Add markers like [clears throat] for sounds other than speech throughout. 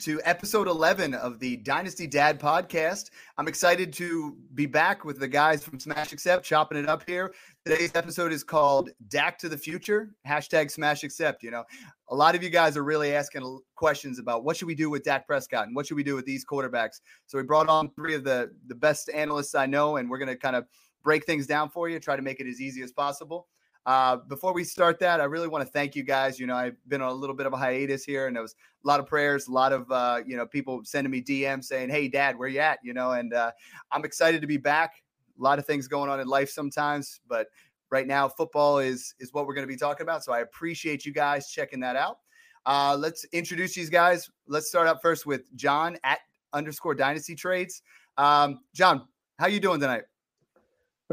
To episode 11 of the Dynasty Dad podcast. I'm excited to be back with the guys from Smash Accept, chopping it up here. Today's episode is called Dak to the Future, hashtag Smash Accept. You know, a lot of you guys are really asking questions about what should we do with Dak Prescott and what should we do with these quarterbacks. So we brought on three of the, the best analysts I know, and we're going to kind of break things down for you, try to make it as easy as possible. Uh, before we start that, I really want to thank you guys. You know, I've been on a little bit of a hiatus here, and there was a lot of prayers, a lot of uh, you know people sending me DMs saying, "Hey, Dad, where you at?" You know, and uh, I'm excited to be back. A lot of things going on in life sometimes, but right now, football is is what we're going to be talking about. So I appreciate you guys checking that out. Uh, let's introduce these guys. Let's start out first with John at underscore Dynasty Trades. Um, John, how you doing tonight?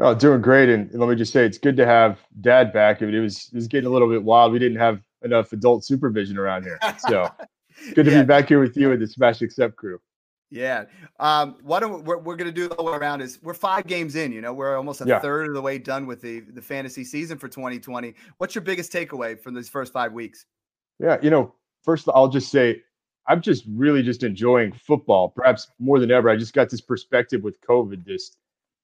Oh, doing great. And let me just say, it's good to have dad back. I mean, It was, it was getting a little bit wild. We didn't have enough adult supervision around here. So [laughs] good to Yeah. be back here with you and the Smash Accept crew. Yeah. Um, what are, we're, we're going to do the way around is we're five games in, you know, we're almost a Yeah. third of the way done with the, the fantasy season for 2020. What's your biggest takeaway from these first five weeks? Yeah. You know, first, I'll just say, I'm just really just enjoying football, perhaps more than ever. I just got this perspective with COVID, just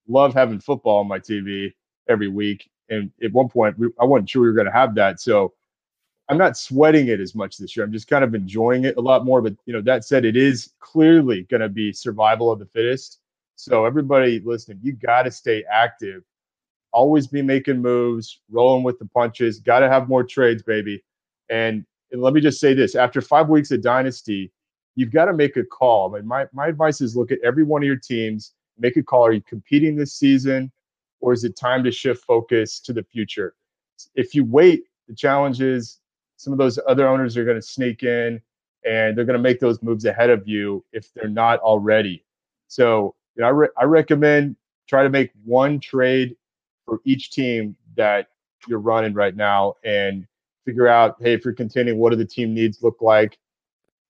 love having football on my TV every week. And at one point, we, I wasn't sure we were going to have that. So I'm not sweating it as much this year. I'm just kind of enjoying it a lot more. But you know, that said, it is clearly going to be survival of the fittest. So everybody listening, you got to stay active. Always be making moves, rolling with the punches. Got to have more trades, baby. And, and let me just say this: after five weeks of dynasty, you've got to make a call. I mean, my my advice is look at every one of your teams, make a call. Are you competing this season, or is it time to shift focus to the future? If you wait, the challenge is some of those other owners are going to sneak in and they're going to make those moves ahead of you if they're not already. So, you know, I, re- I recommend try to make one trade for each team that you're running right now and figure out, hey, if you're contending, what do the team needs look like?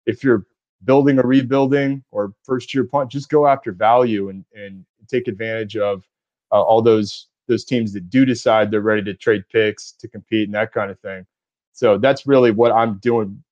If you're building or rebuilding or first year punt, just go after value and, and take advantage of uh, all those those teams that do decide they're ready to trade picks to compete and that kind of thing. So that's really what I'm doing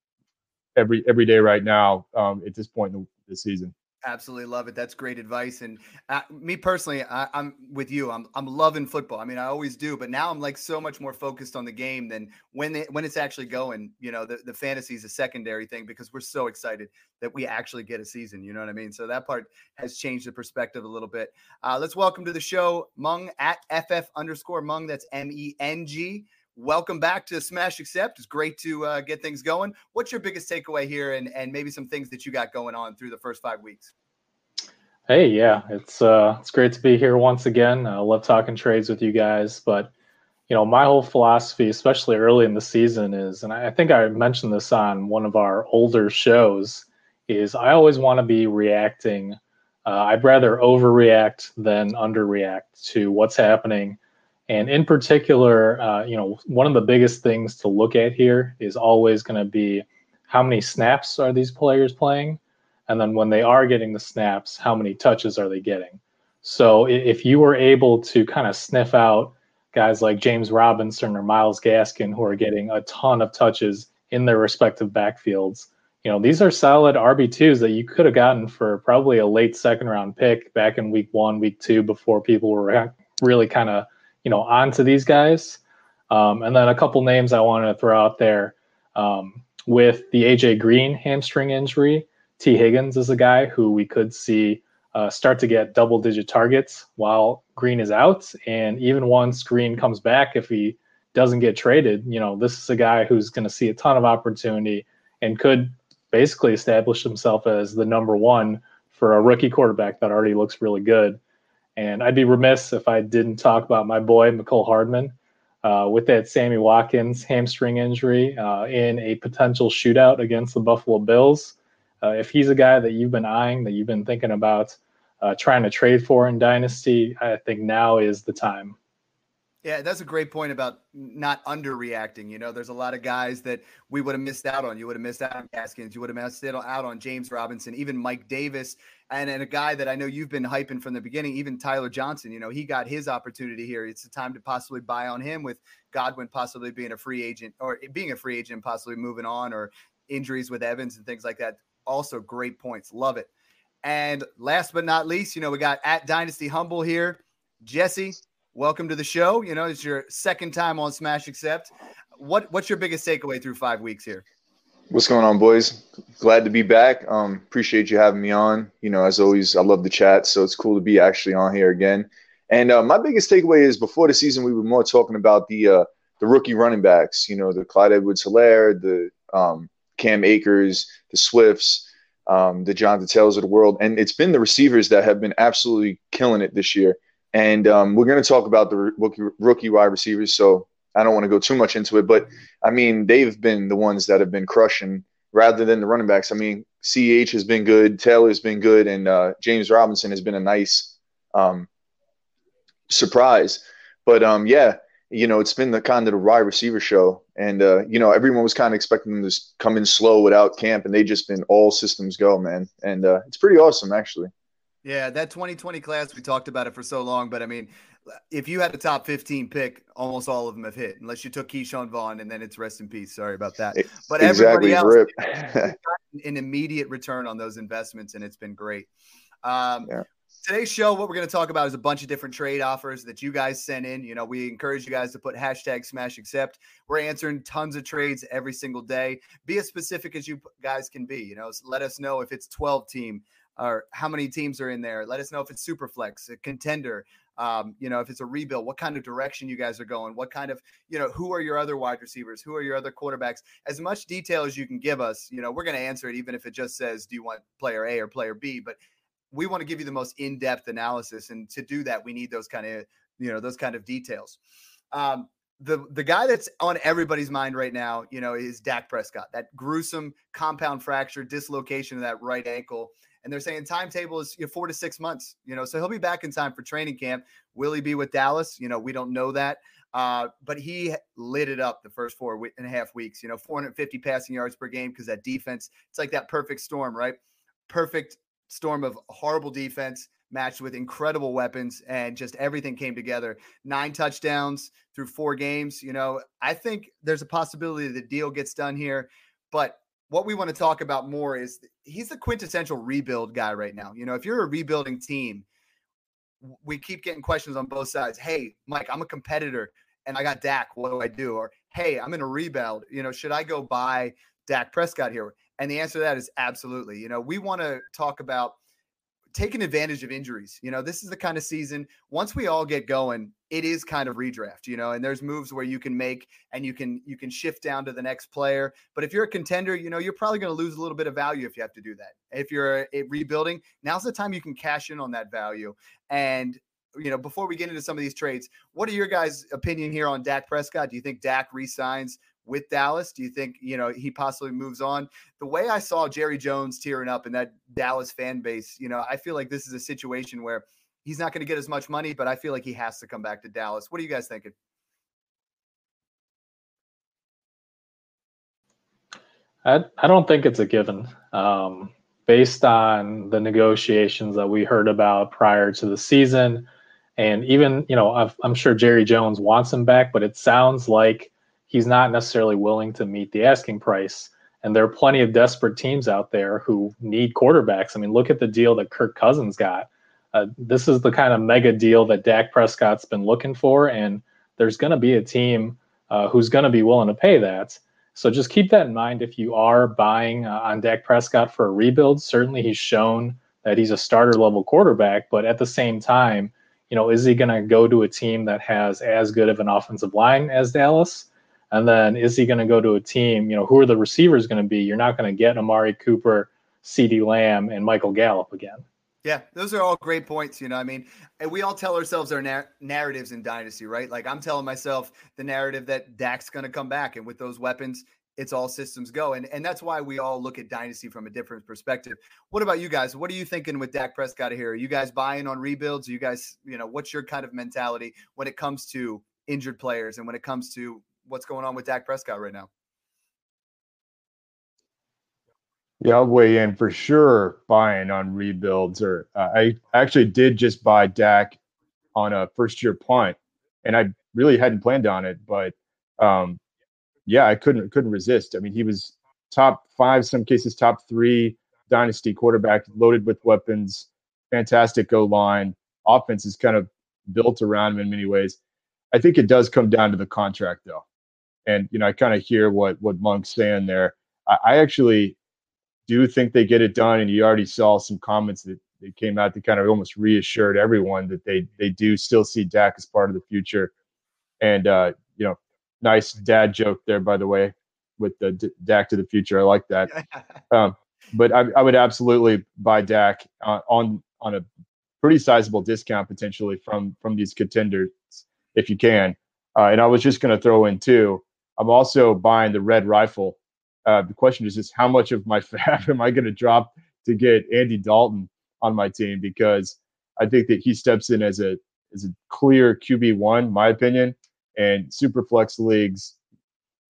every every day right now um, at this point in the, the season. Absolutely love it. That's great advice. And uh, me personally, I, I'm with you. I'm I'm loving football. I mean, I always do, but now I'm like so much more focused on the game than when when it's actually going. You know, the the fantasy is a secondary thing because we're so excited that we actually get a season. You know what I mean? So that part has changed the perspective a little bit. Uh, let's welcome to the show Meng at ff underscore Meng. That's M E N G. Welcome back to Smash Accept. It's great to uh, get things going. What's your biggest takeaway here, and and maybe some things that you got going on through the first five weeks? Hey, yeah, it's uh, it's great to be here once again. I love talking trades with you guys, but you know, my whole philosophy, especially early in the season, is, and I think I mentioned this on one of our older shows, is I always want to be reacting. Uh, I'd rather overreact than underreact to what's happening, and in particular, uh, you know, one of the biggest things to look at here is always going to be how many snaps are these players playing and then when they are getting the snaps, how many touches are they getting? So if you were able to kind of sniff out guys like James Robinson or Myles Gaskin who are getting a ton of touches in their respective backfields, you know, these are solid RB2s that you could have gotten for probably a late second round pick back in week one, week two, before people were really kind of, you know, onto these guys. Um, and then a couple names I wanted to throw out there um, with the AJ Green hamstring injury Tee Higgins is a guy who we could see uh, start to get double digit targets while Green is out. And even once Green comes back, if he doesn't get traded, you know, this is a guy who's going to see a ton of opportunity and could basically establish himself as the number one for a rookie quarterback that already looks really good. And I'd be remiss if I didn't talk about my boy, Mecole Hardman, uh, with that Sammy Watkins hamstring injury uh, in a potential shootout against the Buffalo Bills. Uh, if he's a guy that you've been eyeing, that you've been thinking about uh, trying to trade for in Dynasty, I think now is the time. Yeah, that's a great point about not underreacting. You know, there's a lot of guys that we would have missed out on. You would have missed out on Gaskins. You would have missed out on James Robinson, even Mike Davis, and, and a guy that I know you've been hyping from the beginning, even Tyler Johnson. You know, he got his opportunity here. It's the time to possibly buy on him with Godwin possibly being a free agent or being a free agent, possibly moving on, or injuries with Evans and things like that. Also, great points. Love it. And last but not least, you know, we got at Dynasty Humble here. Jesse, welcome to the show. You know, it's your second time on Smash Accept. What what's your biggest takeaway through five weeks here? What's going on, boys? Glad to be back. Um, appreciate you having me on. You know, as always, I love the chat, so it's cool to be actually on here again. And uh, my biggest takeaway is before the season, we were more talking about the uh, the rookie running backs. You know, the Clyde Edwards-Helaire, the um, Cam Akers, the Swifts, um, the Jonathan Taylors of the world, and it's been the receivers that have been absolutely killing it this year. And um, we're going to talk about the rookie, rookie wide receivers. So I don't want to go too much into it, but I mean, they've been the ones that have been crushing rather than the running backs. I mean, CH has been good, Taylor's been good, and uh, James Robinson has been a nice um, surprise. But um, yeah, you know, it's been the kind of the wide receiver show, and uh, you know, everyone was kind of expecting them to come in slow without camp, and they just been all systems go, man, and uh, it's pretty awesome actually. Yeah, that 2020 class, we talked about it for so long, but I mean, if you had the top 15 pick, almost all of them have hit, unless you took Ke'Shawn Vaughn, and then it's rest in peace. Sorry about that. But exactly, everybody else, [laughs] an immediate return on those investments, and it's been great. Um, yeah. Today's show, what we're going to talk about is a bunch of different trade offers that you guys sent in. You know, we encourage you guys to put hashtag smash accept. We're answering tons of trades every single day. Be as specific as you guys can be. You know, let us know if it's 12 team, or how many teams are in there. Let us know if it's Superflex, a contender. Um, you know, if it's a rebuild, what kind of direction you guys are going, what kind of, you know, who are your other wide receivers, who are your other quarterbacks, as much detail as you can give us. You know, we're going to answer it, even if it just says, do you want player A or player B? But we want to give you the most in-depth analysis, and to do that, we need those kind of, you know, those kind of details. Um, the the guy that's on everybody's mind right now, you know, is Dak Prescott. That gruesome compound fracture, dislocation of that right ankle and they're saying timetable is you know, four to six months. You know, so he'll be back in time for training camp. Will he be with Dallas? You know, we don't know that. Uh, but he lit it up the first four and a half weeks. You know, 450 passing yards per game because that defense. It's like that perfect storm, right? Perfect storm of horrible defense matched with incredible weapons and just everything came together. Nine touchdowns through four games. You know, I think there's a possibility the deal gets done here, but what we want to talk about more is he's the quintessential rebuild guy right now. You know, if you're a rebuilding team, we keep getting questions on both sides. Hey, Mike, I'm a competitor and I got Dak. What do I do? Or hey, I'm in a rebuild. You know, should I go buy Dak Prescott here? And the answer to that is absolutely. You know, we want to talk about taking advantage of injuries. You know, this is the kind of season once we all get going, it is kind of redraft, you know, and there's moves where you can make and you can you can shift down to the next player. But if you're a contender, you know, you're probably going to lose a little bit of value if you have to do that. If you're a rebuilding, now's the time you can cash in on that value. And you know, before we get into some of these trades, what are your guys' opinion here on Dak Prescott? Do you think Dak resigns with Dallas? Do you think, you know, he possibly moves on? The way I saw Jerry Jones tearing up in that Dallas fan base, you know, I feel like this is a situation where he's not going to get as much money, but I feel like he has to come back to Dallas. What are you guys thinking? I, I don't think it's a given. Um, based on the negotiations that we heard about prior to the season, and even, you know, i am sure Jerry Jones wants him back, but it sounds like he's not necessarily willing to meet the asking price. And there are plenty of desperate teams out there who need quarterbacks. I mean, look at the deal that Kirk Cousins got. Uh, this is the kind of mega deal that Dak Prescott's been looking for, and there's going to be a team uh, who's going to be willing to pay that. So just keep that in mind if you are buying uh, on Dak Prescott for a rebuild. Certainly, he's shown that he's a starter level quarterback, but at the same time, you know, is he going to go to a team that has as good of an offensive line as Dallas? And then is he going to go to a team, you know, who are the receivers going to be? You're not going to get Amari Cooper, CeeDee Lamb, and Michael Gallup again. Yeah, those are all great points. You know, I mean, we all tell ourselves our nar- narratives in Dynasty, right? Like I'm telling myself the narrative that Dak's going to come back, and with those weapons, it's all systems go. And and that's why we all look at Dynasty from a different perspective. What about you guys? What are you thinking with Dak Prescott here? Are you guys buying on rebuilds? Are you guys, you know, what's your kind of mentality when it comes to injured players and when it comes to what's going on with Dak Prescott right now? Yeah, I'll weigh in for sure. Buying on rebuilds, or uh, I actually did just buy Dak on a first year punt, and I really hadn't planned on it, but um, yeah, I couldn't couldn't resist. I mean, he was top five, some cases top three dynasty quarterback, loaded with weapons, fantastic O line, offense is kind of built around him in many ways. I think it does come down to the contract though, and you know I kind of hear what what Meng's saying there. I, I actually do think they get it done. And you already saw some comments that, that came out that kind of almost reassured everyone that they they do still see Dak as part of the future. And uh, you know, nice dad joke there, by the way, with the D- Dak to the future. I like that. [laughs] um, but I, I, would absolutely buy Dak uh, on on a pretty sizable discount potentially from from these contenders if you can. Uh, and I was just going to throw in too. I'm also buying the red rifle uh, the question is just how much of my [laughs] FAAB am I going to drop to get Andy Dalton on my team because I think that he steps in as a as a clear QB one, my opinion, and super flex leagues.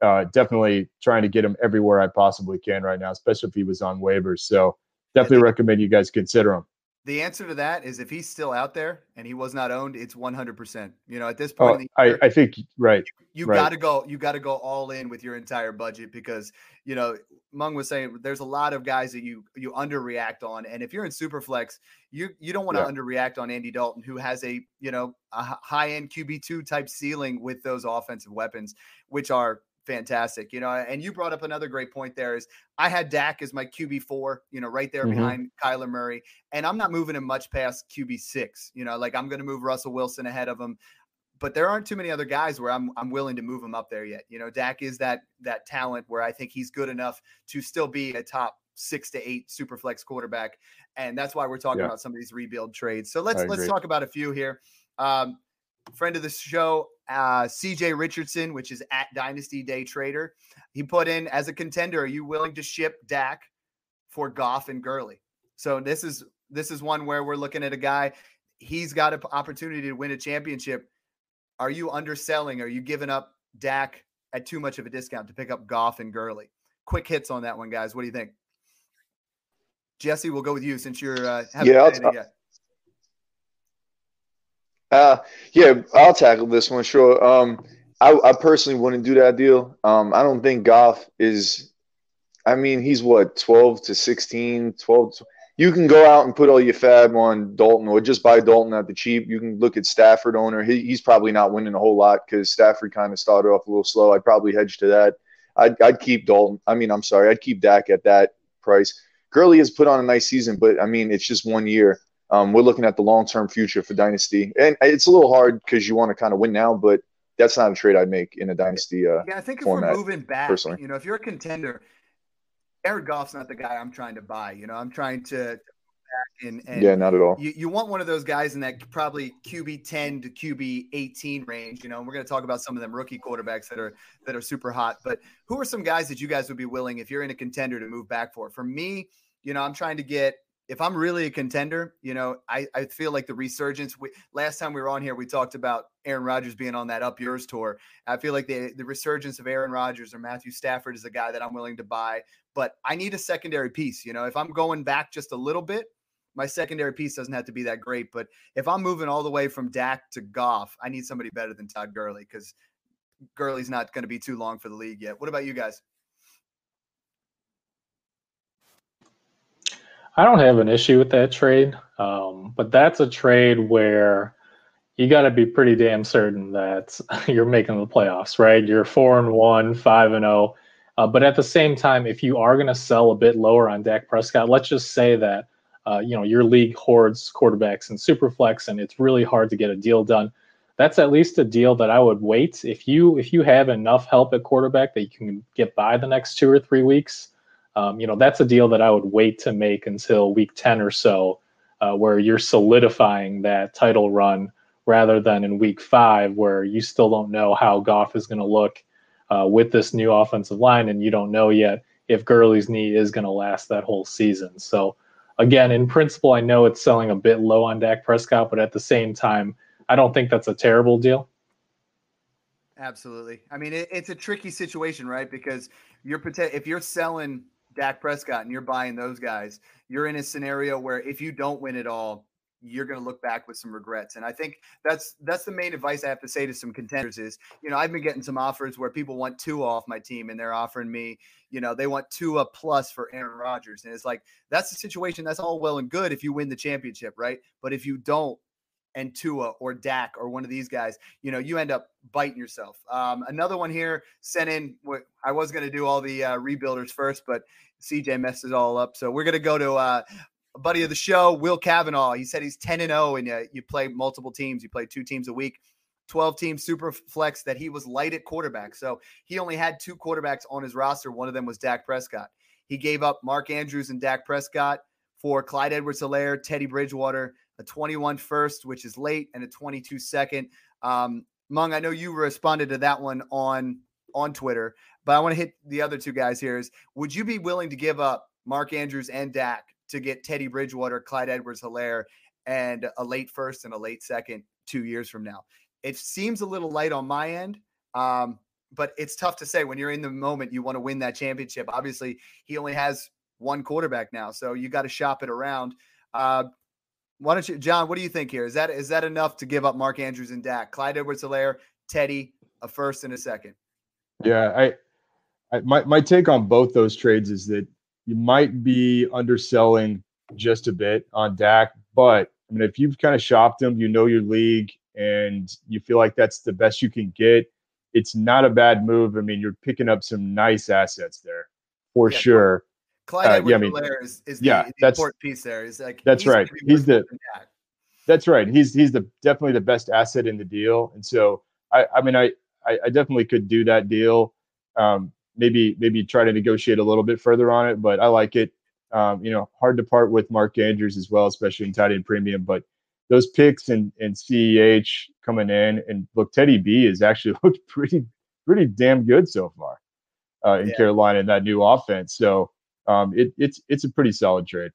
Uh, definitely trying to get him everywhere I possibly can right now, especially if he was on waivers. So definitely recommend you guys consider him. The answer to that is if he's still out there and he was not owned, it's 100%. You know, at this point, oh, year, I, I think right. You, you right. got to go. You got to go all in with your entire budget because you know Meng was saying there's a lot of guys that you you underreact on, and if you're in Superflex, you you don't want to yeah. underreact on Andy Dalton, who has a you know a high end QB two type ceiling with those offensive weapons, which are fantastic. You know, and you brought up another great point there is I had Dak as my QB four, you know, right there mm-hmm. behind Kyler Murray. And I'm not moving him much past QB six. You know, like I'm gonna move Russell Wilson ahead of him. But there aren't too many other guys where I'm I'm willing to move him up there yet. You know, Dak is that that talent where I think he's good enough to still be a top six to eight super flex quarterback. And that's why we're talking yeah. about some of these rebuild trades. So let's let's talk about a few here. Um, friend of the show, uh, CJ Richardson, which is at Dynasty Day Trader. He put in as a contender, are you willing to ship Dak for Goff and Gurley? So this is this is one where we're looking at a guy. He's got an opportunity to win a championship. Are you underselling? Are you giving up Dak at too much of a discount to pick up Goff and Gurley? Quick hits on that one, guys. What do you think? Jesse, we'll go with you since you're uh, yeah. I'll, uh, yeah, I'll tackle this one. Sure. Um, I, I personally wouldn't do that deal. Um, I don't think Goff is. I mean, he's what 12 to 16, 12. To, you can go out and put all your FAAB on Dalton, or just buy Dalton at the cheap. You can look at Stafford owner. He, he's probably not winning a whole lot because Stafford kind of started off a little slow. I'd probably hedge to that. I'd, I'd keep Dalton. I mean, I'm sorry, I'd keep Dak at that price. Gurley has put on a nice season, but I mean, it's just one year. Um, we're looking at the long term future for Dynasty, and it's a little hard because you want to kind of win now, but that's not a trade I'd make in a Dynasty. Uh, yeah, I think if format, we're moving back, personally. you know, if you're a contender, Jared Goff's not the guy I'm trying to buy. You know, I'm trying to. And, and yeah, not at all. You, you want one of those guys in that probably QB 10 to QB 18 range, you know. And we're going to talk about some of them rookie quarterbacks that are that are super hot. But who are some guys that you guys would be willing, if you're in a contender, to move back for? For me, you know, I'm trying to get if I'm really a contender, you know, I, I feel like the resurgence. We, last time we were on here, we talked about Aaron Rodgers being on that Up Yours tour. I feel like the, the resurgence of Aaron Rodgers or Matthew Stafford is a guy that I'm willing to buy, but I need a secondary piece. You know, if I'm going back just a little bit, my secondary piece doesn't have to be that great. But if I'm moving all the way from Dak to Goff, I need somebody better than Todd Gurley because Gurley's not going to be too long for the league yet. What about you guys? I don't have an issue with that trade, um, but that's a trade where you got to be pretty damn certain that [laughs] you're making the playoffs, right? You're four and one, five and zero. Uh, but at the same time, if you are going to sell a bit lower on Dak Prescott, let's just say that uh, you know your league hoards quarterbacks and superflex, and it's really hard to get a deal done. That's at least a deal that I would wait if you if you have enough help at quarterback that you can get by the next two or three weeks. Um, you know that's a deal that I would wait to make until week ten or so, uh, where you're solidifying that title run rather than in week five where you still don't know how Goff is going to look uh, with this new offensive line, and you don't know yet if Gurley's knee is going to last that whole season. So, again, in principle, I know it's selling a bit low on Dak Prescott, but at the same time, I don't think that's a terrible deal. Absolutely. I mean, it, it's a tricky situation, right? Because you're if you're selling Dak Prescott and you're buying those guys, you're in a scenario where if you don't win it all, you're going to look back with some regrets. And I think that's that's the main advice I have to say to some contenders is, you know, I've been getting some offers where people want two off my team and they're offering me, you know, they want two a plus for Aaron Rodgers. And it's like that's the situation. That's all well and good if you win the championship, right? But if you don't, and Tua or Dak or one of these guys, you know, you end up biting yourself. Um, another one here sent in. I was going to do all the uh, rebuilders first, but CJ messed it all up. So we're going to go to uh, a buddy of the show, Will Kavanaugh. He said he's 10 and 0 and uh, you play multiple teams. You play two teams a week. 12 team super flex that he was light at quarterback. So he only had two quarterbacks on his roster. One of them was Dak Prescott. He gave up Mark Andrews and Dak Prescott for Clyde Edwards Helaire, Teddy Bridgewater, a 21 first, which is late, and a 22 second. Um, Meng, I know you responded to that one on on Twitter, but I want to hit the other two guys here. Is would you be willing to give up Mark Andrews and Dak to get Teddy Bridgewater, Clyde Edwards Helaire, and a late first and a late second two years from now. It seems a little light on my end. Um, but it's tough to say when you're in the moment you want to win that championship. Obviously, he only has one quarterback now, so you got to shop it around. Uh, why don't you, John? What do you think here? Is that is that enough to give up Mark Andrews and Dak, Clyde Edwards-Helaire, Teddy, a first and a second? Yeah, I, I my my take on both those trades is that you might be underselling just a bit on Dak, but I mean, if you've kind of shopped him, you know your league, and you feel like that's the best you can get, it's not a bad move. I mean, you're picking up some nice assets there for yeah, sure. Clyde uh, yeah, I mean, is, is the, yeah, the that's, important piece there. Is like that's he's right. He's the that's right. He's he's the definitely the best asset in the deal, and so I I mean I I, I definitely could do that deal. Um, maybe maybe try to negotiate a little bit further on it. But I like it. Um, you know, hard to part with Mark Andrews as well, especially in tight end premium. But those picks and and CEH coming in and look, Teddy B has actually [laughs] looked pretty pretty damn good so far uh, in yeah. Carolina in that new offense. So um, it, it's it's a pretty solid trade.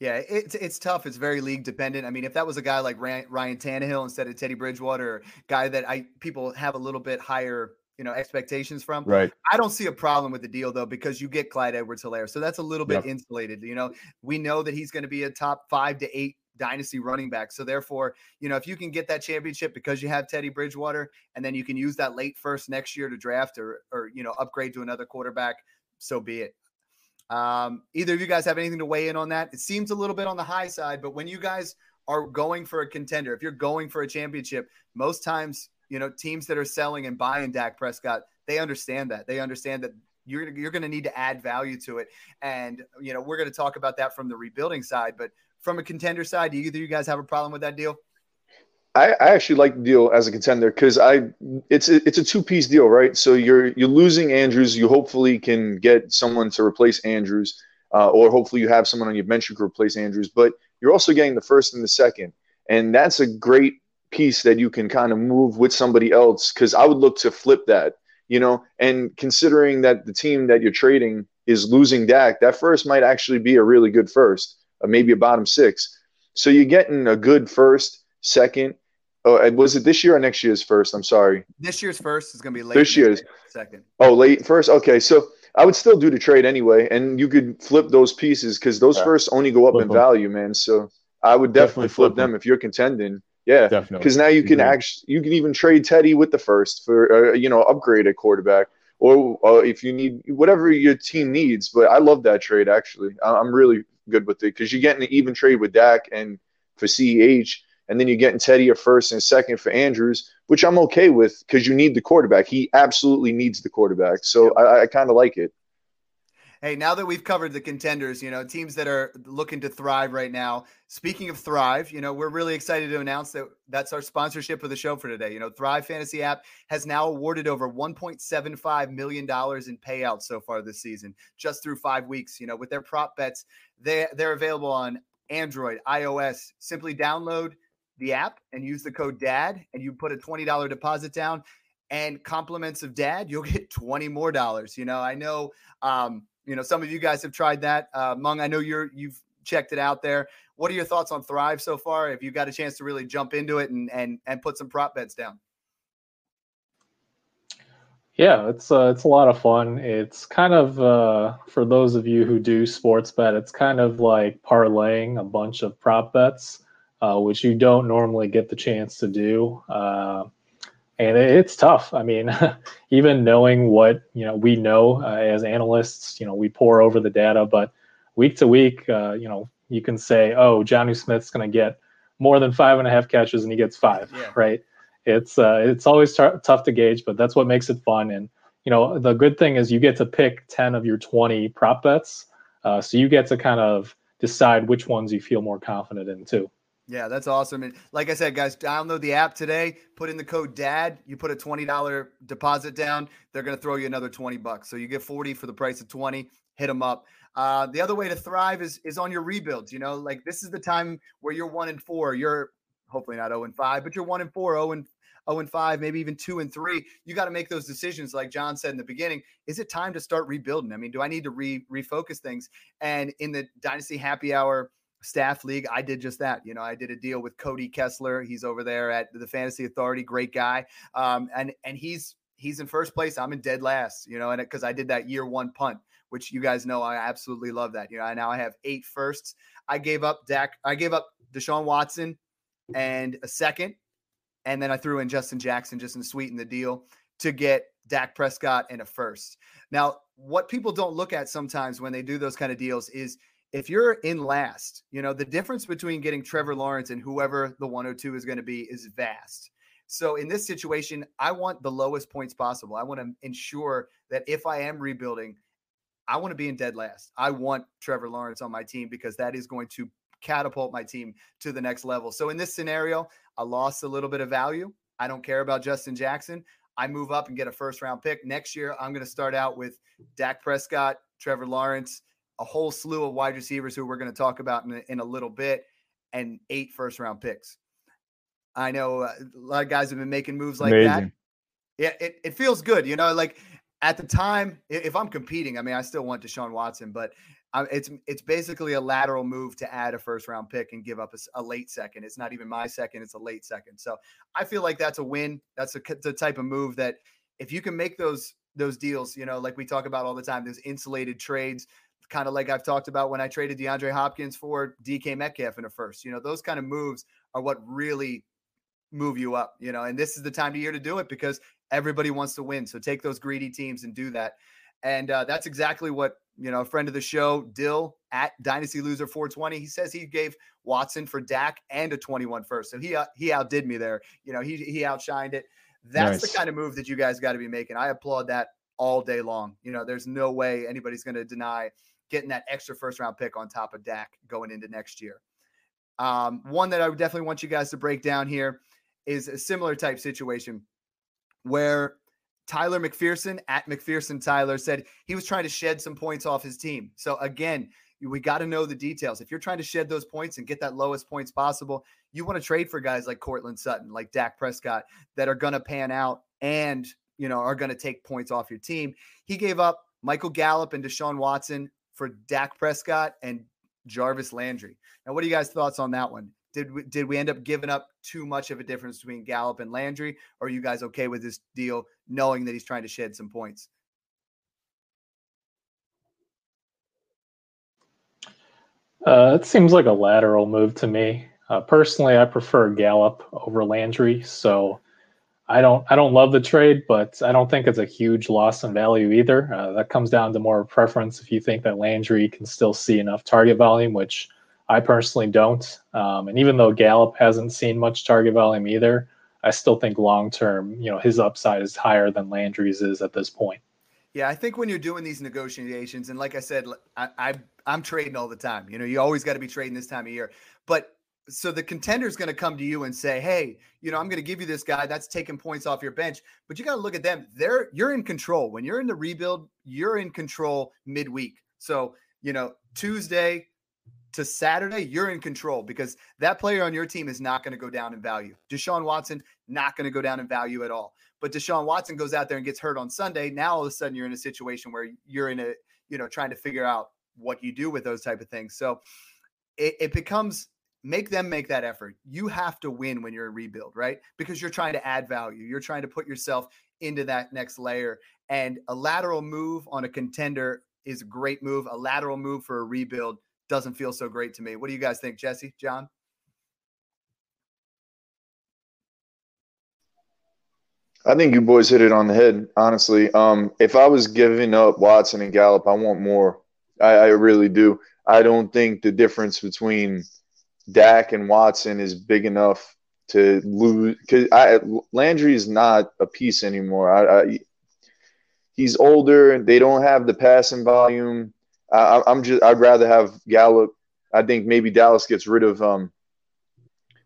Yeah, it's it's tough. It's very league dependent. I mean, if that was a guy like Ryan, Tannehill instead of Teddy Bridgewater, guy that I people have a little bit higher you know expectations from. Right. I don't see a problem with the deal though because you get Clyde Edwards-Helaire, so that's a little bit yep. insulated. You know, we know that he's going to be a top five to eight dynasty running back. So therefore, you know, if you can get that championship because you have Teddy Bridgewater, and then you can use that late first next year to draft or or you know upgrade to another quarterback, so be it. Um, either of you guys have anything to weigh in on that? It seems a little bit on the high side, but when you guys are going for a contender, if you're going for a championship, most times you know, teams that are selling and buying Dak Prescott, they understand that. They understand that you're you're going to need to add value to it. And you know, we're going to talk about that from the rebuilding side, but from a contender side, do either of you guys have a problem with that deal? I, I actually like the deal as a contender because I it's a, it's a two piece deal, right? So you're you're losing Andrews. You hopefully can get someone to replace Andrews, uh, or hopefully you have someone on your bench who can replace Andrews. But you're also getting the first and the second, and that's a great piece that you can kind of move with somebody else because I would look to flip that, you know, and considering that the team that you're trading is losing Dak, that first might actually be a really good first, uh, maybe a bottom six. So you're getting a good first, second. Oh, and was it this year or next year's first? I'm sorry. This year's first is going to be late. This year's second. Oh, late first. Okay, so I would still do the trade anyway, and you could flip those pieces because those yeah. first only go up flip in them. value, man. So I would definitely, definitely flip, flip them, them if you're contending. Yeah, definitely. Because now you can mm-hmm. actually you can even trade Teddy with the first for uh, you know upgrade a quarterback, or uh, if you need whatever your team needs. But I love that trade actually. I'm really good with it because you're getting an even trade with Dak and for CEH, and then you're getting Teddy a first and a second for Andrews, which I'm okay with because you need the quarterback. He absolutely needs the quarterback. So I, I kind of like it. Hey, now that we've covered the contenders, you know, teams that are looking to thrive right now. Speaking of thrive, you know, we're really excited to announce that that's our sponsorship of the show for today. You know, Thrive Fantasy app has now awarded over 1.75 million dollars in payouts so far this season, just through 5 weeks, you know, with their prop bets. They they're available on Android, iOS. Simply download the app and use the code DAD and you put a $20 deposit down and compliments of dad, you'll [laughs] get 20 more dollars. You know, I know um you know, some of you guys have tried that. Uh, Meng, I know you're you've checked it out there. What are your thoughts on Thrive so far? Have you got a chance to really jump into it and and and put some prop bets down? Yeah, it's uh, it's a lot of fun. It's kind of uh, for those of you who do sports bet, it's kind of like parlaying a bunch of prop bets, uh, which you don't normally get the chance to do. Uh, and it's tough. I mean, [laughs] even knowing what you know we know uh, as analysts, you know, we pour over the data, but week to week, uh, you know, you can say, oh, Johnny Smith's going to get more than five and a half catches, and he gets five, yeah. right? It's uh, it's always t- tough to gauge, but that's what makes it fun. And you know, the good thing is you get to pick ten of your twenty prop bets, uh, so you get to kind of decide which ones you feel more confident in too. Yeah, that's awesome. And like I said, guys, download the app today. Put in the code DAD. You put a twenty dollar deposit down. They're going to throw you another twenty bucks. So you get forty for the price of twenty. Hit them up. Uh, the other way to thrive is is on your rebuilds. You know, like this is the time where you're one and four. You're hopefully not zero and five, but you're one and four, zero oh and 0 and 5, maybe even 2 and 3, you got to make those decisions like John said in the beginning. Is it time to start rebuilding? I mean, do I need to re refocus things? And in the Dynasty Happy Hour staff league, I did just that. You know, I did a deal with Cody Kessler. He's over there at the Fantasy Authority, great guy. Um, and and he's he's in first place. I'm in dead last. You know, and because I did that year one punt, which you guys know I absolutely love that. You know, I now I have eight firsts. I gave up Dak. I gave up Deshaun Watson and a second, and then I threw in Justin Jackson just to sweeten the deal to get Dak Prescott and a first. Now, what people don't look at sometimes when they do those kind of deals is if you're in last, you know, the difference between getting Trevor Lawrence and whoever the 102 is going to be is vast. So in this situation, I want the lowest points possible. I want to ensure that if I am rebuilding, I want to be in dead last. I want Trevor Lawrence on my team because that is going to catapult my team to the next level. So in this scenario, I lost a little bit of value. I don't care about Justin Jackson. I move up and get a first round pick. Next year, I'm going to start out with Dak Prescott, Trevor Lawrence, a whole slew of wide receivers who we're going to talk about in a, in a little bit, and eight first round picks. I know uh, a lot of guys have been making moves like Amazing. that. Yeah, it, it feels good. You know, like at the time, if I'm competing, I mean, I still want Deshaun Watson, but it's it's basically a lateral move to add a first round pick and give up a, a, late second. It's not even my second; it's a late second. So I feel like that's a win. That's a, the type of move that if you can make those those deals, you know, like we talk about all the time, those insulated trades kind of like I've talked about when I traded DeAndre Hopkins for DK Metcalf in a first. You know, those kind of moves are what really move you up, you know, and this is the time of year to do it because everybody wants to win. So take those greedy teams and do that. And uh, that's exactly what, you know, a friend of the show, Dill at Dynasty Loser 420, he says he gave Watson for Dak and a 21 first. So he uh, he outdid me there. You know, he he outshined it. That's nice. the kind of move that you guys got to be making. I applaud that all day long. You know, there's no way anybody's going to deny getting that extra first round pick on top of Dak going into next year. Um, one that I would definitely want you guys to break down here is a similar type situation where Tyler McPherson at McPherson Tyler said he was trying to shed some points off his team. So again, we got to know the details. If you're trying to shed those points and get that lowest points possible, you want to trade for guys like Courtland Sutton, like Dak Prescott, that are going to pan out and you know are going to take points off your team. He gave up Michael Gallup and Deshaun Watson for Dak Prescott and Jarvis Landry. Now, what are you guys' thoughts on that one? Did we, did we end up giving up too much of a difference between Gallup and Landry? Or are you guys okay with this deal, knowing that he's trying to shed some points? Uh, it seems like a lateral move to me. Uh, personally, I prefer Gallup over Landry, so I don't I don't love the trade, but I don't think it's a huge loss in value either. Uh, that comes down to more preference. If you think that Landry can still see enough target volume, which I personally don't. Um, and even though Gallup hasn't seen much target volume either, I still think long term, you know, his upside is higher than Landry's is at this point. Yeah, I think when you're doing these negotiations, and like I said, I, I I'm trading all the time. You know, you always got to be trading this time of year. But so the contender is going to come to you and say, "Hey, you know, I'm going to give you this guy that's taking points off your bench." But you got to look at them. They're you're in control. When you're in the rebuild, you're in control midweek. So, you know, Tuesday to Saturday, you're in control because that player on your team is not going to go down in value. Deshaun Watson not going to go down in value at all. But Deshaun Watson goes out there and gets hurt on Sunday. Now all of a sudden you're in a situation where you're in a, you know, trying to figure out what you do with those type of things. So it, it becomes make them make that effort. You have to win when you're a rebuild, right? Because you're trying to add value. You're trying to put yourself into that next layer. And a lateral move on a contender is a great move. A lateral move for a rebuild doesn't feel so great to me. What do you guys think, Jesse, John? I think you boys hit it on the head, honestly. Um, if I was giving up Watson and Gallup, I want more. I, I really do. I don't think the difference between Dak and Watson is big enough to lose because Landry is not a piece anymore. I, I, he's older. They don't have the passing volume. I, am just. I'd rather have Gallup. I think maybe Dallas gets rid of um,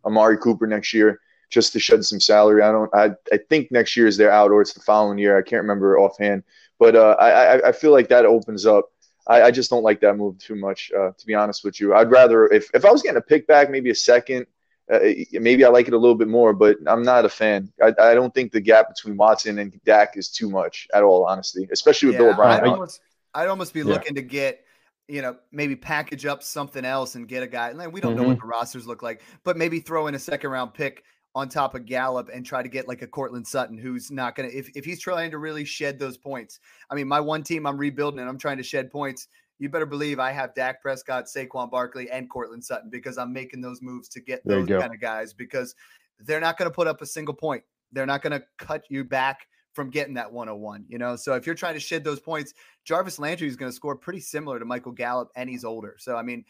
Amari Cooper next year just to shed some salary. I don't. I, I think next year is their out, or it's the following year. I can't remember offhand, but uh, I I feel like that opens up. I, I just don't like that move too much, uh, to be honest with you. I'd rather if if I was getting a pick back, maybe a second. Uh, maybe I like it a little bit more, but I'm not a fan. I, I don't think the gap between Watson and Dak is too much at all, honestly, especially with yeah, Bill O'Brien. I'd almost, I'd almost be yeah. looking to get you know, maybe package up something else and get a guy. And we don't mm-hmm. know what mm-hmm. the rosters look like, but maybe throw in a second round pick on top of Gallup and try to get like a Courtland Sutton who's not going to, if, if he's trying to really shed those points. I mean, my one team I'm rebuilding and I'm trying to shed points. You better believe I have Dak Prescott, Saquon Barkley, and Courtland Sutton because I'm making those moves to get those kind of guys because they're not going to put up a single point. They're not going to cut you back from getting that 101, you know? So if you're trying to shed those points, Jarvis Landry is going to score pretty similar to Michael Gallup and he's older. So, I mean,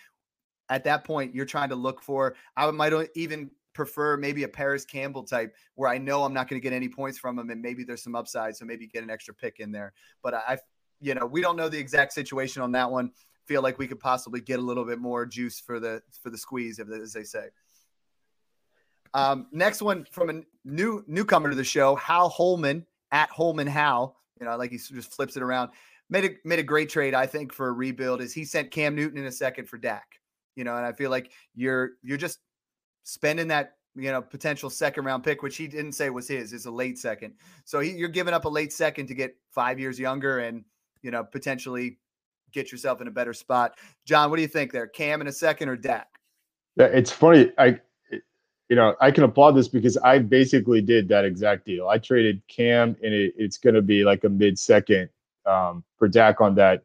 at that point, you're trying to look for, I might even prefer maybe a Parris Campbell type where I know I'm not going to get any points from him and maybe there's some upside. So maybe get an extra pick in there. But I, you know, we don't know the exact situation on that one. Feel like we could possibly get a little bit more juice for the for the squeeze, as they say. Um, next one from a new newcomer to the show, Hal Holman at Holman Hal. You know, like he just flips it around. Made a made a great trade, I think, for a rebuild. Is he sent Cam Newton in a second for Dak? You know, and I feel like you're you're just spending that you know potential second round pick, which he didn't say was his, is a late second. So he, you're giving up a late second to get five years younger and you know potentially get yourself in a better spot. John, what do you think there? Cam in a second or Dak? Yeah, it's funny. I you know I can applaud this because I basically did that exact deal. I traded Cam and it, it's going to be like a mid second um, for Dak on that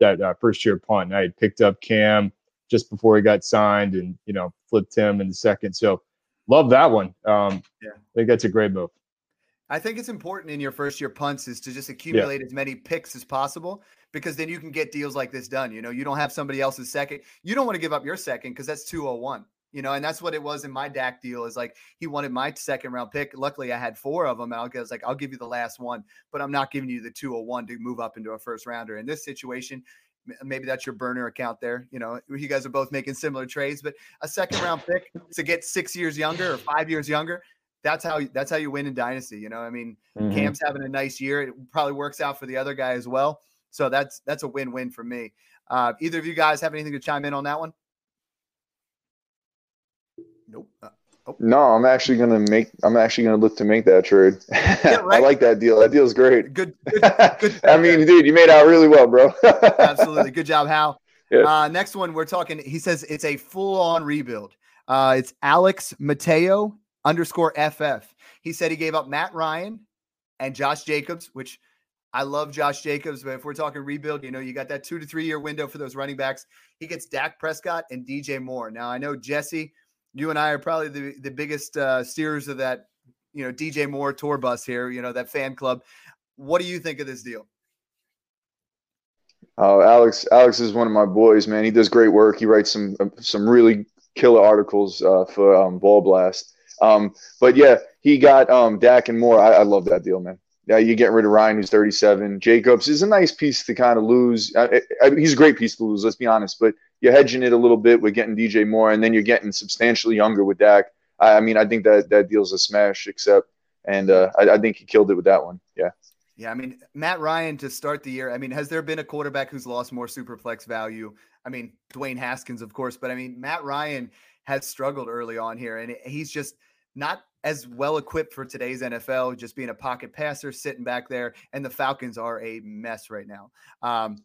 that uh, first year punt. I had picked up Cam just before he got signed and you know flipped him in the second. So love that one. Um, yeah, I think that's a great move. I think it's important in your first year punts is to just accumulate yeah. as many picks as possible because then you can get deals like this done. You know, you don't have somebody else's second. You don't want to give up your second because that's 201. You know, and that's what it was in my Dak deal is like he wanted my second round pick. Luckily, I had four of them. And I was like, I'll give you the last one, but I'm not giving you the 201 to move up into a first rounder. In this situation, maybe that's your burner account there. You know, you guys are both making similar trades, but a second round pick to get six years younger or five years younger, that's how that's how you win in dynasty. You know, I mean, mm-hmm. Cam's having a nice year. It probably works out for the other guy as well. So that's that's a win win for me. Uh, either of you guys have anything to chime in on that one? Nope. Uh, Oh. No, I'm actually gonna make. I'm actually gonna look to make that trade. [laughs] Yeah, right? I like that deal. That deal's great. Good. [laughs] good, good I mean, dude, you made out really well, bro. [laughs] Absolutely. Good job, Hal. Yeah. Uh, next one, we're talking. He says it's a full-on rebuild. Uh, it's Alex Mateo underscore FF. He said he gave up Matt Ryan and Josh Jacobs, which I love Josh Jacobs, but if we're talking rebuild, you know, you got that two to three year window for those running backs. He gets Dak Prescott and DJ Moore. Now I know Jesse you and I are probably the, the biggest uh, steers of that, you know, DJ Moore tour bus here, you know, that fan club. What do you think of this deal? Uh, Alex, Alex is one of my boys, man. He does great work. He writes some some really killer articles uh, for um, Ball Blast. Um, but yeah, he got um, Dak and Moore. I, I love that deal, man. Yeah, you get rid of Ryan, who's 37. Jacobs is a nice piece to kind of lose. I, I, he's a great piece to lose, let's be honest. But you're hedging it a little bit with getting DJ Moore, and then you're getting substantially younger with Dak. I, I mean, I think that that deal's a smash, except, and uh, I, I think he killed it with that one. Yeah. Yeah, I mean Matt Ryan to start the year. I mean, has there been a quarterback who's lost more superflex value? I mean, Dwayne Haskins, of course, but I mean Matt Ryan has struggled early on here, and he's just not as well equipped for today's NFL, just being a pocket passer, sitting back there. And the Falcons are a mess right now. Um,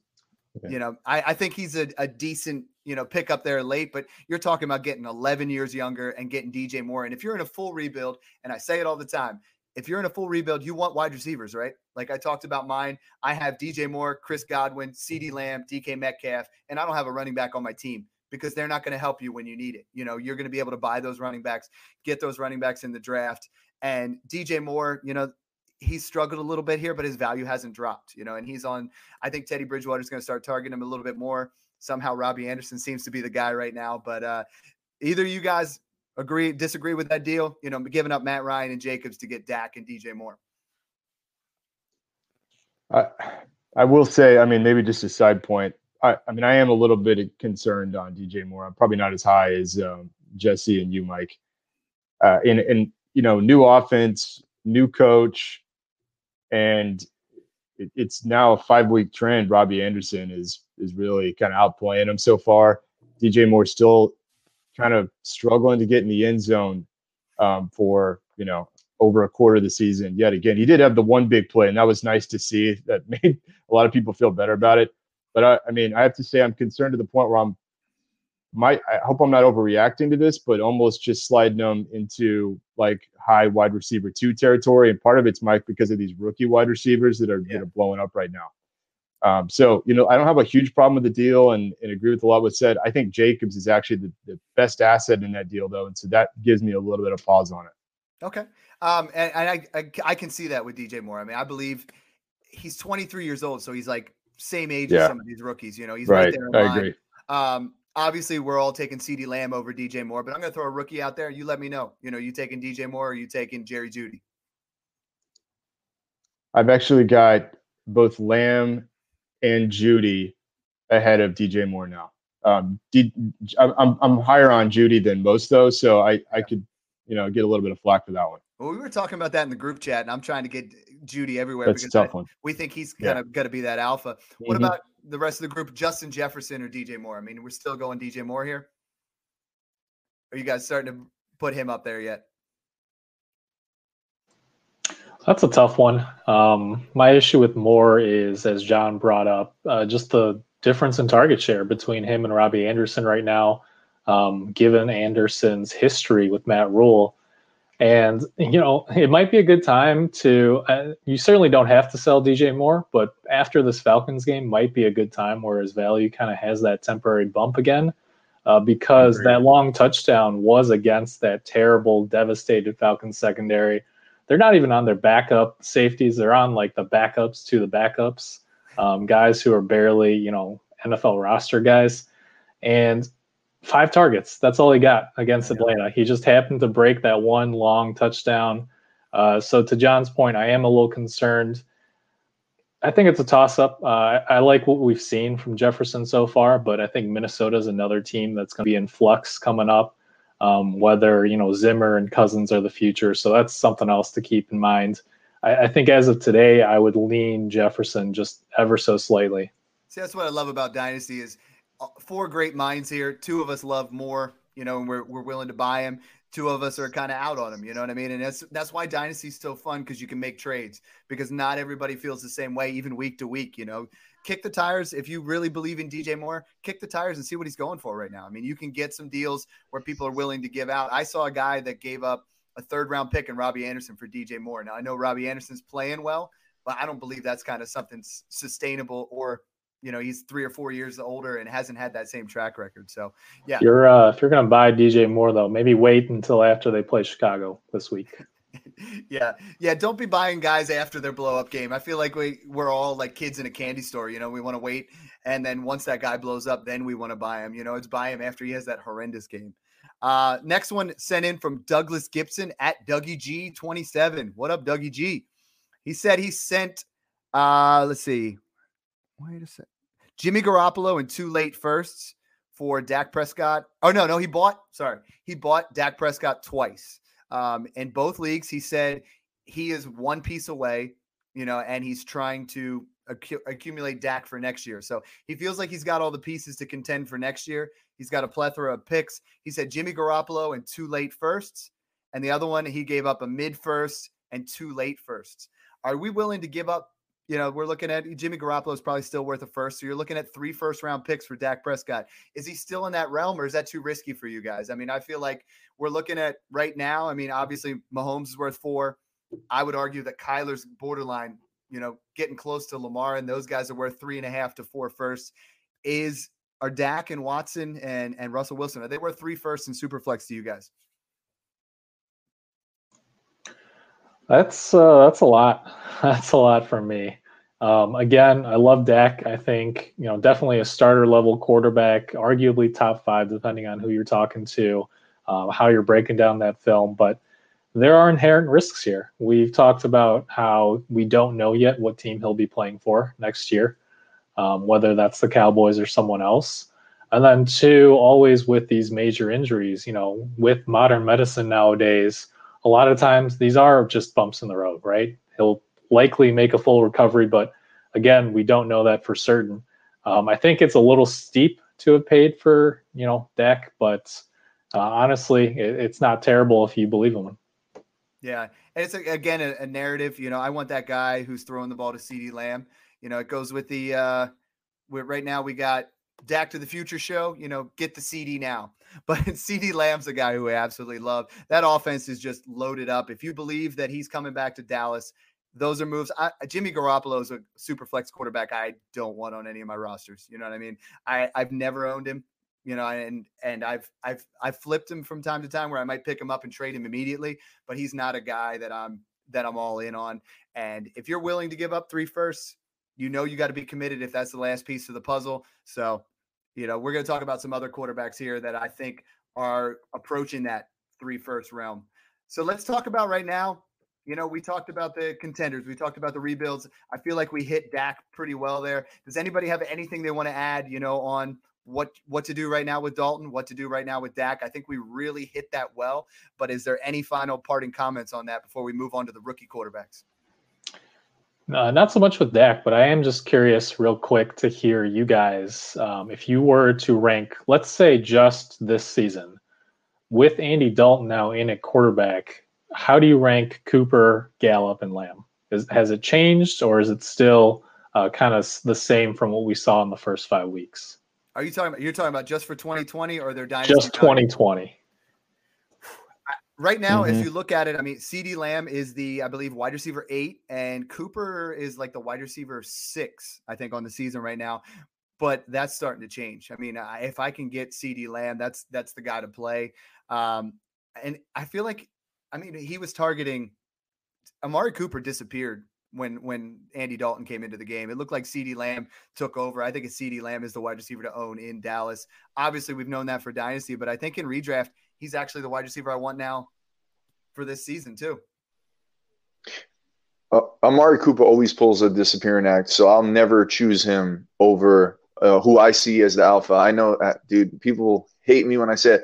okay. You know, I, I, think he's a, a decent, you know, pick up there late, but you're talking about getting 11 years younger and getting DJ Moore. And if you're in a full rebuild, and I say it all the time, if you're in a full rebuild, you want wide receivers, right? Like I talked about mine. I have DJ Moore, Chris Godwin, mm-hmm. CeeDee Lamb, DK Metcalf, and I don't have a running back on my team because they're not going to help you when you need it. You know, you're going to be able to buy those running backs, get those running backs in the draft. And DJ Moore, you know, he's struggled a little bit here, but his value hasn't dropped, you know, and he's on, I think Teddy Bridgewater is going to start targeting him a little bit more. Somehow Robbie Anderson seems to be the guy right now, but uh, either you guys agree, disagree with that deal, you know, giving up Matt Ryan and Jacobs to get Dak and DJ Moore. I, I will say, I mean, maybe just a side point. I, I mean, I am a little bit concerned on DJ Moore. I'm probably not as high as um, Jesse and you, Mike. Uh, and and you know, new offense, new coach, and it, it's now a five week trend. Robbie Anderson is is really kind of outplaying him so far. DJ Moore still kind of struggling to get in the end zone um, for you know over a quarter of the season. Yet again, he did have the one big play, and that was nice to see. That [laughs] made a lot of people feel better about it. But I, I mean, I have to say, I'm concerned to the point where I'm might I hope I'm not overreacting to this, but almost just sliding them into like high wide receiver two territory. And part of it's Mike because of these rookie wide receivers that are yeah. that are blowing up right now. Um, so you know, I don't have a huge problem with the deal, and, and agree with a lot what said. I think Jacobs is actually the, the best asset in that deal, though, and so that gives me a little bit of pause on it. Okay, um, and, and I, I I can see that with DJ Moore. I mean, I believe he's 23 years old, so he's like same age yeah. as some of these rookies. You know, he's right, right there. In I line. agree. Um, obviously, we're all taking CeeDee Lamb over DJ Moore, but I'm going to throw a rookie out there. You let me know. You know, you taking DJ Moore or you taking Jerry Jeudy? I've actually got both Lamb and Jeudy ahead of DJ Moore now. Um, D, I'm I'm higher on Jeudy than most though, so I I could you know get a little bit of flack for that one. Well, we were talking about that in the group chat, and I'm trying to get Jeudy everywhere That's because I, we think he's kind of going to be that alpha. What mm-hmm. about the rest of the group? Justin Jefferson or DJ Moore? I mean, we're still going DJ Moore here. Are you guys starting to put him up there yet? That's a tough one. Um, my issue with Moore is, as John brought up, uh, just the difference in target share between him and Robbie Anderson right now. Um, given Anderson's history with Matt Rhule, and you know, it might be a good time to. Uh, you certainly don't have to sell DJ Moore, but after this Falcons game, might be a good time where his value kind of has that temporary bump again, uh, because that long touchdown was against that terrible, devastated Falcons secondary. They're not even on their backup safeties; they're on like the backups to the backups, um, guys who are barely, you know, NFL roster guys. And five targets. That's all he got against Atlanta. He just happened to break that one long touchdown. Uh, so to John's point, I am a little concerned. I think it's a toss up. Uh, I, I, like what we've seen from Jefferson so far, but I think Minnesota is another team that's going to be in flux coming up. Um, whether you know Zimmer and Cousins are the future, so that's something else to keep in mind. I, I think as of today, I would lean Jefferson just ever so slightly. See, that's what I love about Dynasty is Uh, four great minds here. Two of us love Moore, you know, and we're, we're willing to buy him. Two of us are kind of out on him, you know what I mean? And that's that's why Dynasty's so fun because you can make trades because not everybody feels the same way, even week to week. You know, kick the tires if you really believe in DJ Moore. Kick the tires and see what he's going for right now. I mean, you can get some deals where people are willing to give out. I saw a guy that gave up a third round pick in Robbie Anderson for DJ Moore. Now I know Robbie Anderson's playing well, but I don't believe that's kind of something sustainable or you know he's three or four years older and hasn't had that same track record. So yeah, you're uh, if you're gonna buy DJ Moore though, maybe wait until after they play Chicago this week. [laughs] yeah, yeah. Don't be buying guys after their blow up game. I feel like we we're all like kids in a candy store. You know, we want to wait And then once that guy blows up, then we want to buy him. You know, it's buy him after he has that horrendous game. Uh, next one sent in from Douglas Gibson at Dougie G27. What up, Dougie G? He said he sent, uh, let's see, wait a sec, Jimmy Garoppolo and two late firsts for Dak Prescott. Oh no, no, he bought. Sorry, he bought Dak Prescott twice. Um, in both leagues, he said he is one piece away. You know, and he's trying to accu- accumulate Dak for next year. So he feels like he's got all the pieces to contend for next year. He's got a plethora of picks. He said Jimmy Garoppolo and two late firsts, and the other one he gave up a mid first and two late firsts. Are we willing to give up you know, we're looking at Jimmy Garoppolo is probably still worth a first. So you're looking at three first round picks for Dak Prescott. Is he still in that realm or is that too risky for you guys? I mean, I feel like we're looking at right now. I mean, obviously Mahomes is worth four. I would argue that Kyler's borderline, you know, getting close to Lamar and those guys are worth three and a half to four first. Is are Dak and Watson and, and Russell Wilson, are they worth three firsts and superflex to you guys? That's uh, that's a lot. [laughs] That's a lot for me. Um, again, I love Dak. I think you know definitely a starter level quarterback, arguably top five, depending on who you're talking to, um, how you're breaking down that film. But there are inherent risks here. We've talked about how we don't know yet what team he'll be playing for next year, um, whether that's the Cowboys or someone else. And then two, always with these major injuries, you know, with modern medicine nowadays, a lot of times these are just bumps in the road, right? He'll likely make a full recovery, but again, we don't know that for certain. Um, I think it's a little steep to have paid for, you know, Dak, but uh, honestly, it, it's not terrible if you believe in him. Yeah, and it's again a, a, narrative. You know, I want that guy who's throwing the ball to CeeDee Lamb. You know, it goes with the. uh Right now, we got Dak to the Future show. You know, get the CD now. [laughs] But [laughs] CeeDee Lamb's a guy who I absolutely love. That offense is just loaded up. If you believe that he's coming back to Dallas, those are moves. I, Jimmy Garoppolo is a super flex quarterback. I don't want on any of my rosters. You know what I mean? I I've never owned him. You know, and and I've I've I've flipped him from time to time where I might pick him up and trade him immediately, but he's not a guy that I'm that I'm all in on. And if you're willing to give up three firsts, you know you got to be committed if that's the last piece of the puzzle. So, you know, we're going to talk about some other quarterbacks here that I think are approaching that three first realm. So let's talk about right now you know, we talked about the contenders. We talked about the rebuilds. I feel like we hit Dak pretty well there. Does anybody have anything they want to add, you know, on what what to do right now with Dalton, what to do right now with Dak? I think we really hit that well. But is there any final parting comments on that before we move on to the rookie quarterbacks? Uh, not so much with Dak, but I am just curious, real quick, to hear you guys. Um, if you were to rank, let's say, just this season, with Andy Dalton now in at quarterback, how do you rank Cooper, Gallup, and Lamb? Is, has it changed, or is it still uh, kind of the same from what we saw in the first five weeks? Are you talking about you're talking about just for 2020 or their dynasty? Just 2020. Right now, mm-hmm. if you look at it, I mean, CeeDee Lamb is the, I believe, wide receiver eight, and Cooper is like the wide receiver six, I think, on the season right now. But that's starting to change. I mean, if I can get CeeDee Lamb, that's that's the guy to play. Um, and I feel like I mean, he was targeting Amari Cooper disappeared when when Andy Dalton came into the game. It looked like CeeDee Lamb took over. I think CeeDee Lamb is the wide receiver to own in Dallas. Obviously, we've known that for Dynasty, but I think in redraft, he's actually the wide receiver I want now for this season too. Uh, Amari Cooper always pulls a disappearing act, so I'll never choose him over uh, who I see as the alpha. I know, uh, dude, people hate me when I say it,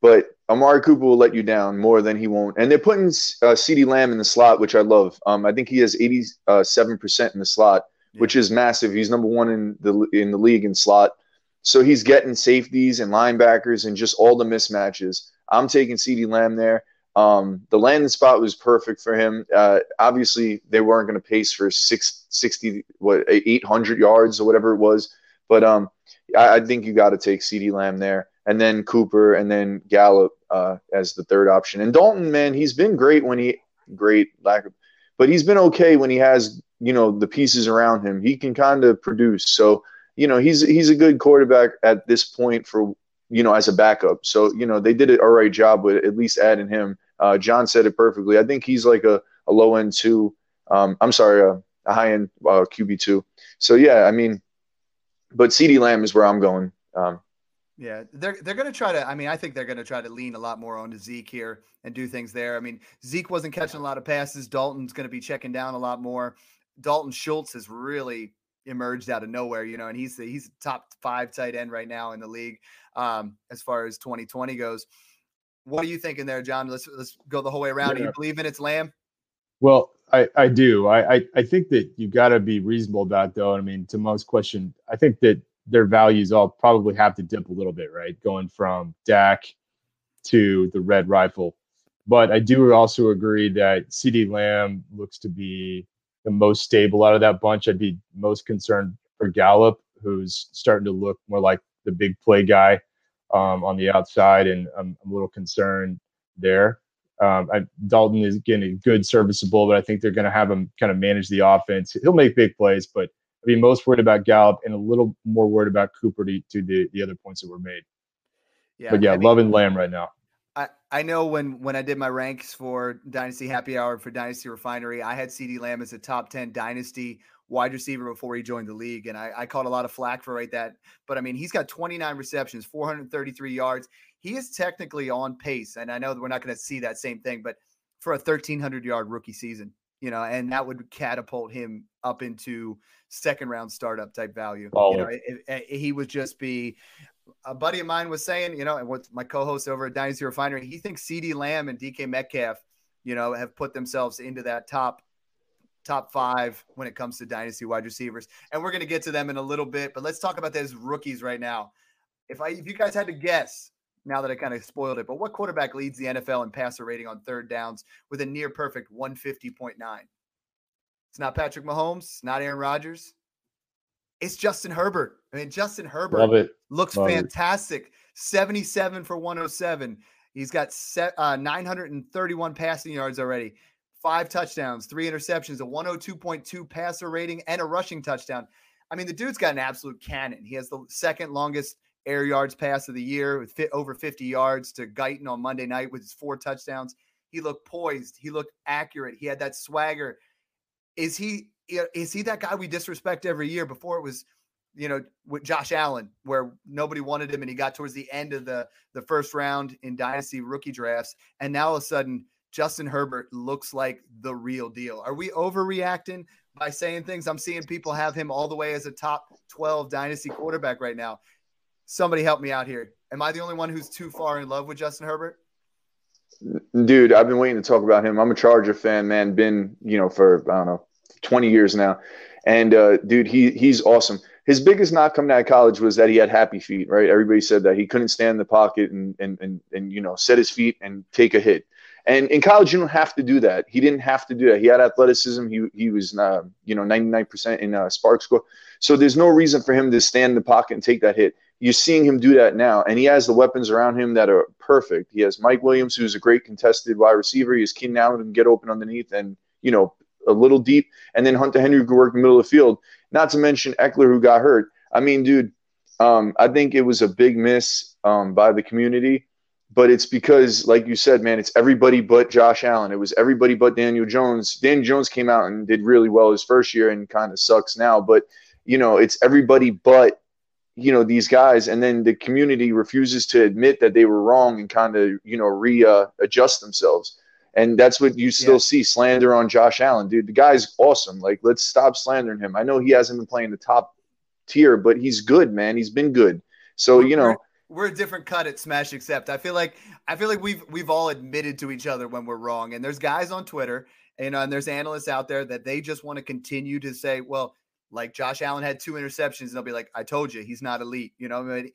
but Amari Cooper will let you down more than he won't. And they're putting uh, CeeDee Lamb in the slot, which I love. Um, I think he has 87% in the slot, yeah. which is massive. He's number one in the in the league in slot. So he's getting safeties and linebackers and just all the mismatches. I'm taking CeeDee Lamb there. Um, the landing spot was perfect for him. Uh, obviously, they weren't going to pace for six, 60, what, 800 yards or whatever it was. But um, I, I think you got to take CeeDee Lamb there and then Cooper, and then Gallup uh, as the third option. And Dalton, man, he's been great when he great lack of, but he's been okay when he has you know the pieces around him. He can kind of produce. So you know he's he's a good quarterback at this point for you know as a backup. So you know they did an all right job with at least adding him. Uh, John said it perfectly. I think he's like a, a low end two. Um, I'm sorry, a, a high end uh, QB two. So yeah, I mean but CeeDee Lamb is where I'm going. Um, yeah, they're they're going to try to. I mean, I think they're going to try to lean a lot more onto Zeke here and do things there. I mean, Zeke wasn't catching a lot of passes. Dalton's going to be checking down a lot more. Dalton Schultz has really emerged out of nowhere, you know, and he's the, he's top five tight end right now in the league um, as far as 2020 goes. What are you thinking there, John? Let's let's go the whole way around. Yeah. Do you believe in it's Lamb? Well, I, I do. I, I, I think that you got to be reasonable about though. I mean, to most question, I think that their values all probably have to dip a little bit, right? Going from Dak to the red rifle. But I do also agree that CeeDee Lamb looks to be the most stable out of that bunch. I'd be most concerned for Gallup, who's starting to look more like the big play guy um, on the outside, and I'm, I'm, a little concerned there. Um, I, Dalton is getting good, serviceable, but I think they're going to have him kind of manage the offense. He'll make big plays, but I'd be most worried about Gallup and a little more worried about Cooper to, to the, the other points that were made. Yeah, but yeah, I mean, loving Lamb right now. I, I know when when I did my ranks for Dynasty Happy Hour for Dynasty Refinery, I had CeeDee Lamb as a top 10 Dynasty wide receiver before he joined the league. And I, I caught a lot of flack for right that. But I mean, he's got 29 receptions, 433 yards. He is technically on pace. And I know that we're not going to see that same thing, but for a 1,300 yard rookie season, you know, and that would catapult him up into second round startup type value. Oh. You know, it, it, eh, eh, he would just be a buddy of mine was saying, you know, and what my co-host over at Dynasty Refinery, he thinks CeeDee Lamb and DK Metcalf, you know, have put themselves into that top top five when it comes to dynasty wide receivers. And we're going to get to them in a little bit, but let's talk about those rookies right now. If I if you guys had to guess, now that I kind of spoiled it, but what quarterback leads the NFL in passer rating on third downs with a near perfect 150.9? It's not Patrick Mahomes, not Aaron Rodgers. It's Justin Herbert. I mean, Justin Herbert looks Love fantastic. It. 77 for 107. He's got set, uh, 931 passing yards already, five touchdowns, three interceptions, a 102.2 passer rating, and a rushing touchdown. I mean, the dude's got an absolute cannon. He has the second longest air yards pass of the year with fit over 50 yards to Guyton on Monday night with his four touchdowns. He looked poised. He looked accurate. He had that swagger. Is he is he that guy we disrespect every year? Before it was, you know, with Josh Allen, where nobody wanted him, and he got towards the end of the the first round in dynasty rookie drafts, and now all of a sudden Justin Herbert looks like the real deal. Are we overreacting by saying things? I'm seeing people have him all the way as a top 12 dynasty quarterback right now. Somebody help me out here. Am I the only one who's too far in love with Justin Herbert? Dude, I've been waiting to talk about him. I'm a Charger fan, man. Been, you know, for I don't know, 20 years now. And uh, dude, he he's awesome. His biggest knock coming out of college was that he had happy feet, right? Everybody said that he couldn't stand in the pocket and and and and you know set his feet and take a hit. And in college, you don't have to do that. He didn't have to do that. He had athleticism. He he was uh, you know 99% in uh, SPARQ score. So there's no reason for him to stand in the pocket and take that hit. You're seeing him do that now, and he has the weapons around him that are perfect. He has Mike Williams, who's a great contested wide receiver. He has Keenan Allen who can get open underneath and you know a little deep, and then Hunter Henry could work the middle of the field. Not to mention Ekeler who got hurt. I mean, dude, um, I think it was a big miss um, by the community, but it's because, like you said, man, it's everybody but Josh Allen. It was everybody but Daniel Jones. Daniel Jones came out and did really well his first year and kind of sucks now, but you know, it's everybody but you know these guys and then the community refuses to admit that they were wrong and kind of you know readjust uh, themselves and that's what you still yeah. see slander on Josh Allen, dude. The guy's awesome. Like, let's stop slandering him. I know he hasn't been playing the top tier, but he's good, man. He's been good. So you know, we're, a different cut at Smash Accept. I feel like I feel like we've we've all admitted to each other when we're wrong. And there's guys on Twitter, and, and there's analysts out there that they just want to continue to say, well, like Josh Allen had two interceptions, and they'll be like, I told you, he's not elite. You know, I mean,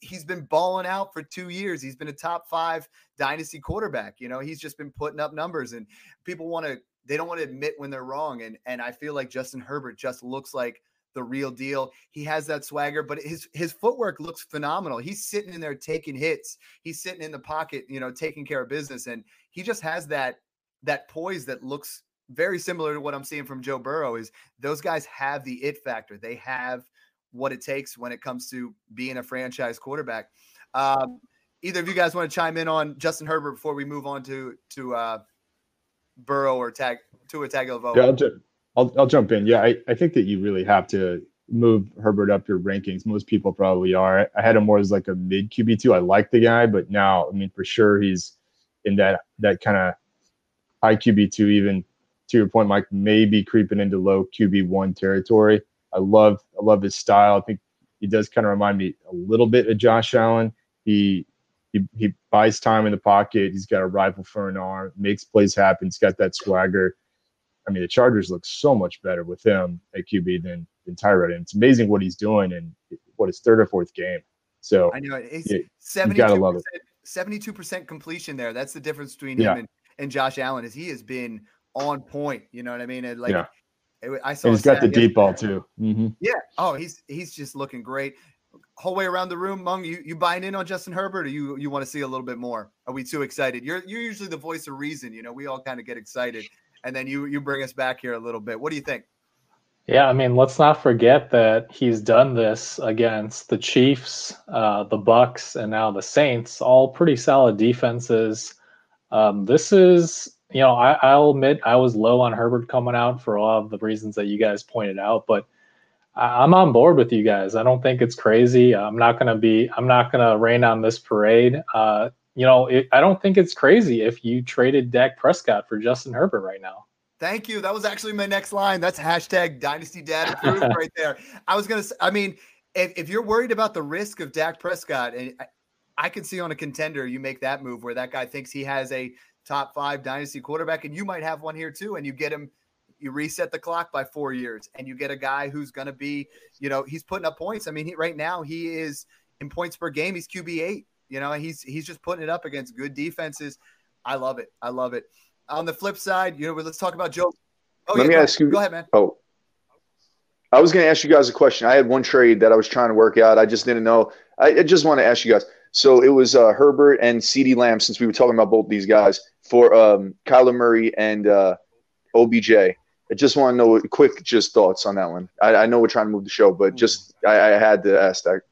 he's been balling out for two years. He's been a top five dynasty quarterback. You know, he's just been putting up numbers, and people want to they don't want to admit when they're wrong. And and I feel like Justin Herbert just looks like the real deal. He has that swagger, but his his footwork looks phenomenal. He's sitting in there taking hits. He's sitting in the pocket, you know, taking care of business, and he just has that that poise that looks very similar to what I'm seeing from Joe Burrow. Is those guys have the it factor? They have what it takes when it comes to being a franchise quarterback. Um, either of you guys want to chime in on Justin Herbert before we move on to to uh, Burrow or tag to a tag of yeah, I'll, ju- I'll, I'll jump in. Yeah, I, I think that you really have to move Herbert up your rankings. Most people probably are. I had him more as like a mid QB two. I like the guy, but now I mean for sure he's in that that kind of high QB two. Even to your point, Mike, maybe creeping into low QB one territory. I love I love his style. I think he does kind of remind me a little bit of Josh Allen. He he, he buys time in the pocket. He's got a rifle for an arm, makes plays happen. He's got that swagger. I mean, the Chargers look so much better with him at QB than than Tyrod. And it's amazing what he's doing in what his third or fourth game. So I know it's seventy two percent completion there. That's the difference between him and, and Josh Allen is he has been on point. You know what I mean? And like yeah. I saw. And he's got the deep ball too. Mm-hmm. Yeah. Oh, he's he's just looking great. Whole way around the room, Meng. You you buying in on Justin Herbert, or you you want to see a little bit more? Are we too excited? You're you're usually the voice of reason. You know, we all kind of get excited, and then you you bring us back here a little bit. What do you think? Yeah, I mean, let's not forget that he's done this against the Chiefs, uh, the Bucs, and now the Saints. All pretty solid defenses. Um, this is you know, I, will admit I was low on Herbert coming out for all of the reasons that you guys pointed out, but I, am on board with you guys. I don't think it's crazy. I'm not going to be, I'm not going to rain on this parade. Uh, you know, it, I don't think it's crazy if you traded Dak Prescott for Justin Herbert right now. Thank you. That was actually my next line. That's hashtag Dynasty Dad [laughs] approved right there. I was gonna. I mean, if, if you're worried about the risk of Dak Prescott, and I, I can see on a contender, you make that move where that guy thinks he has a top five dynasty quarterback, and you might have one here too, and you get him. You reset the clock by four years, and you get a guy who's going to be, you know, he's putting up points. I mean, he, right now he is in points per game. He's QB eight. You know, he's he's just putting it up against good defenses. I love it. I love it. On the flip side, you know, let's talk about Joe. Oh, Let yeah, me go, ask you. Go ahead, man. Oh, I was going to ask you guys a question. I had one trade that I was trying to work out. I just didn't know. I, I just want to ask you guys. So it was uh, Herbert and CeeDee Lamb, since we were talking about both these guys, for um, Kyler Murray and uh, OBJ. I just want to know quick just thoughts on that one. I, I, know we're trying to move the show, but just I, I had to ask that.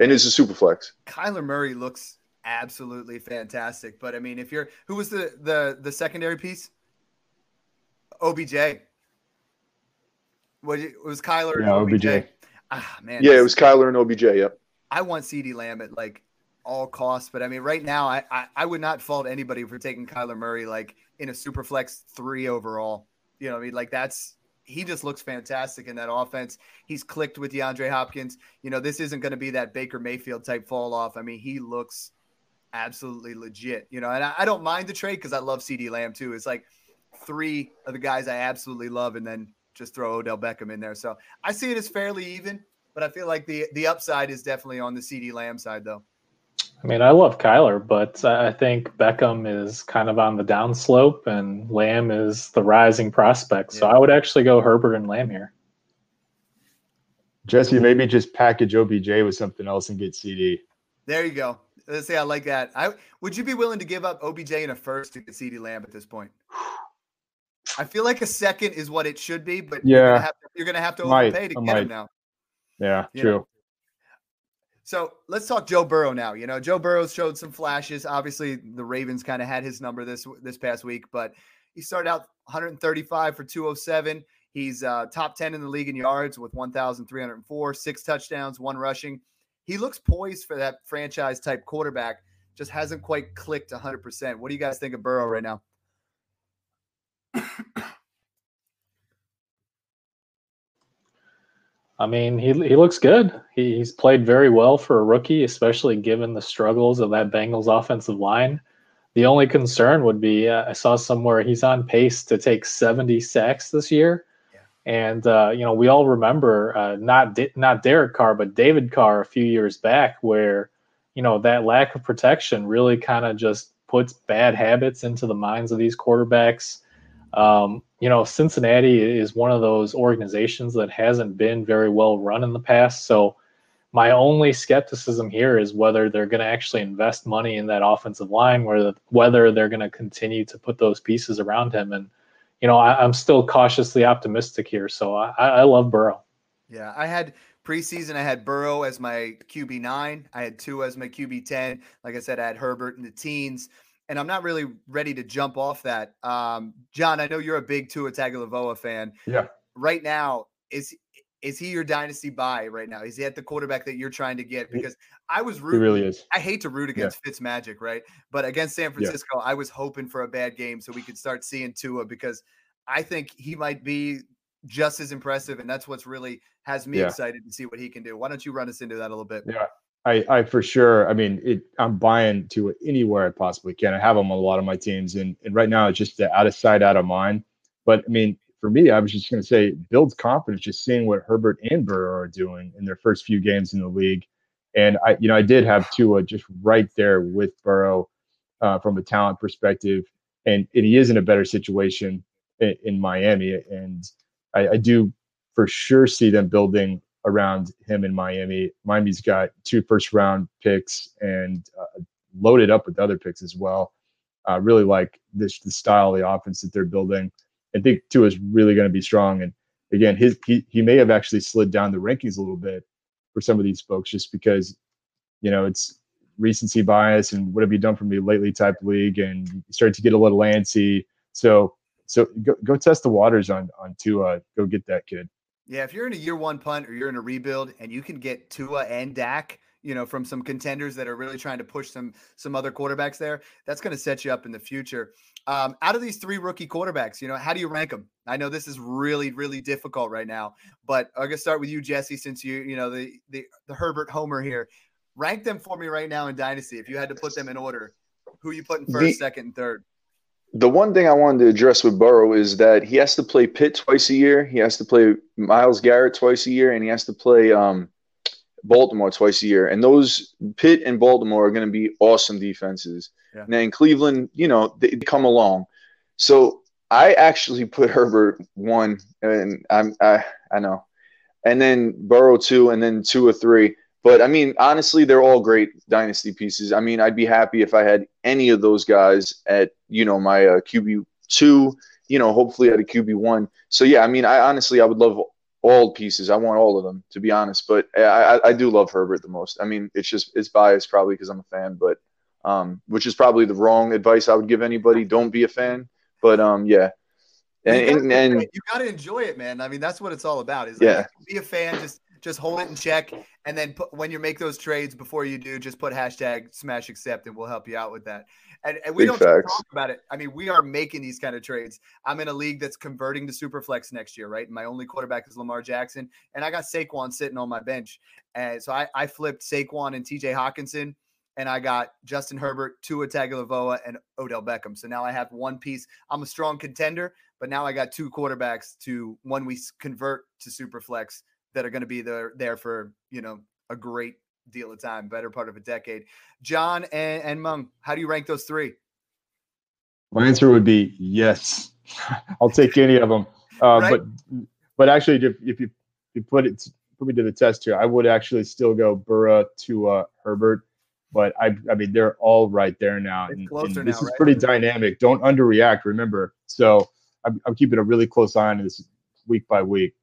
And it's a super flex. Kyler Murray looks absolutely fantastic. But I mean, if you're who was the the the secondary piece? OBJ. Was it was Kyler yeah, OBJ? OBJ. Ah man. Yeah, it was Kyler and OBJ. Yep. I want CD Lamb at like all costs. But I mean, right now, I, I, I would not fault anybody for taking Kyler Murray like in a super flex three overall. You know, I mean, like that's he just looks fantastic in that offense. He's clicked with DeAndre Hopkins. You know, this isn't going to be that Baker Mayfield type fall off. I mean, he looks absolutely legit. You know, and I, I don't mind the trade because I love CeeDee Lamb too. It's like three of the guys I absolutely love, and then just throw Odell Beckham in there. So I see it as fairly even, but I feel like the the upside is definitely on the CeeDee Lamb side though. I mean, I love Kyler, but I think Beckham is kind of on the downslope and Lamb is the rising prospect. So yeah. I would actually go Herbert and Lamb here. Jesse, maybe just package OBJ with something else and get CeeDee. There you go. Let's say I like that. I would you be willing to give up OBJ in a first to get CeeDee Lamb at this point? I feel like a second is what it should be, but yeah, you're gonna have to, you're gonna have to overpay to I get might. him now. Yeah, you true. Know? So let's talk Joe Burrow now. You know, Joe Burrow showed some flashes. Obviously, the Ravens kind of had his number this this past week, but he started out 135 for 207. He's uh, top 10 in the league in yards with 1,304, six touchdowns, one rushing. He looks poised for that franchise type quarterback. Just hasn't quite clicked 100%. What do you guys think of Burrow right now? [clears throat] I mean, he he looks good. He, he's played very well for a rookie, especially given the struggles of that Bengals offensive line. The only concern would be uh, I saw somewhere he's on pace to take 70 sacks this year. Yeah. And uh, you know, we all remember uh, not not Derek Carr, but David Carr a few years back, where you know that lack of protection really kind of just puts bad habits into the minds of these quarterbacks. Um, you know, Cincinnati is one of those organizations that hasn't been very well run in the past. So, my only skepticism here is whether they're going to actually invest money in that offensive line, whether whether they're going to continue to put those pieces around him. And you know, I, am still cautiously optimistic here. So I, I love Burrow. Yeah, I had preseason. I had Burrow as my QB nine. I had Tua as my QB ten. Like I said, I had Herbert in the teens and I'm not really ready to jump off that. Um, John, I know you're a big Tua Tagovailoa fan. Yeah. Right now, is is he your dynasty buy right now? Is he at the quarterback that you're trying to get? Because I was rooting. He really is. I hate to root against yeah. Fitzmagic, right? But against San Francisco, yeah. I was hoping for a bad game so we could start seeing Tua because I think he might be just as impressive, and that's what's really has me yeah. excited to see what he can do. Why don't you run us into that a little bit? Yeah. I, I for sure. I mean, it, I'm buying Tua anywhere I possibly can. I have him on a lot of my teams, and and right now it's just out of sight, out of mind. But I mean, for me, I was just going to say builds confidence just seeing what Herbert and Burrow are doing in their first few games in the league. And I, you know, I did have Tua just right there with Burrow uh, from a talent perspective, and, and he is in a better situation in, in Miami. And I, I do for sure see them building around him in Miami. Miami's got two first round picks and uh, loaded up with other picks as well. Uh, really like this the style of the offense that they're building. I think Tua is really going to be strong. And again, his he he may have actually slid down the rankings a little bit for some of these folks just because you know it's recency bias and what have you done for me lately type league, and you start to get a little antsy. So so go go test the waters on on Tua. Go get that kid. Yeah, if you're in a year one punt or you're in a rebuild and you can get Tua and Dak you know, from some contenders that are really trying to push some some other quarterbacks there. That's going to set you up in the future. Um, out of these three rookie quarterbacks, you know, how do you rank them? I know this is really, really difficult right now, but I'm gonna start with you, Jesse, since you, you know, the the the Herbert Homer here. Rank them for me right now in Dynasty. If you had to put them in order, who you putting first, the, second, and third? The one thing I wanted to address with Burrow is that he has to play Pitt twice a year. He has to play Myles Garrett twice a year, and he has to play um, Baltimore twice a year, and those Pitt and Baltimore are going to be awesome defenses. Yeah. And then Cleveland, you know, they come along. So I actually put Herbert one, and I'm I I know, and then Burrow two, and then two or three. But I mean, honestly, they're all great dynasty pieces. I mean, I'd be happy if I had any of those guys at you know my uh, QB two. You know, hopefully at a QB one. So yeah, I mean, I honestly I would love all pieces. I want all of them, to be honest. But I, I do love Herbert the most. I mean, it's just it's biased probably because I'm a fan, but um, which is probably the wrong advice I would give anybody. Don't be a fan. But um, yeah. And, you gotta, and, and you got to enjoy it, man. I mean, that's what it's all about. Is like, yeah. be a fan. Just just hold it in check, and then put, when you make those trades, before you do, just put hashtag smash accept, and we'll help you out with that. And, and we Big don't talk about it. I mean, we are making these kind of trades. I'm in a league that's converting to Superflex next year, right? And my only quarterback is Lamar Jackson, and I got Saquon sitting on my bench. And so I, I flipped Saquon and TJ Hockenson, and I got Justin Herbert, Tua Tagovailoa, and Odell Beckham. So now I have one piece. I'm a strong contender, but now I got two quarterbacks to one we convert to Superflex that are going Tua be there there for you know a great deal of time, better part of a decade. John and, and Meng, how do you rank those three? My answer would be yes. [laughs] I'll take any of them. Uh, right? But but actually, if, if you if you put it put me to the test here, I would actually still go Burrow to uh, Herbert. But I I mean they're all right there now, and, and this now, is right? pretty dynamic. Don't underreact. Remember, so I'm, I'm keeping a really close eye on this week by week.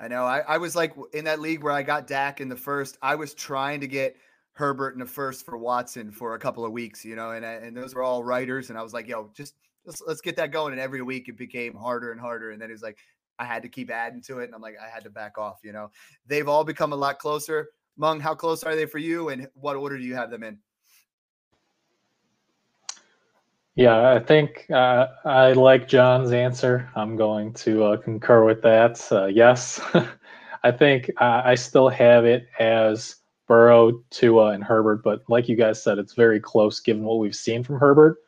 I know. I, I was like in that league where I got Dak in the first. I was trying to get Herbert in the first for Watson for a couple of weeks, you know, and uh, and those were all writers. And I was like, yo, just let's, let's get that going. And every week it became harder and harder. And then it was like, I had to keep adding to it. And I'm like, I had to back off, you know. They've all become a lot closer. Meng, how close are they for you? And what order do you have them in? Yeah, I think uh, I like John's answer. I'm going to uh, concur with that. Uh, yes, [laughs] I think I still have it as Burrow, Tua, and Herbert, but like you guys said, it's very close given what we've seen from Herbert.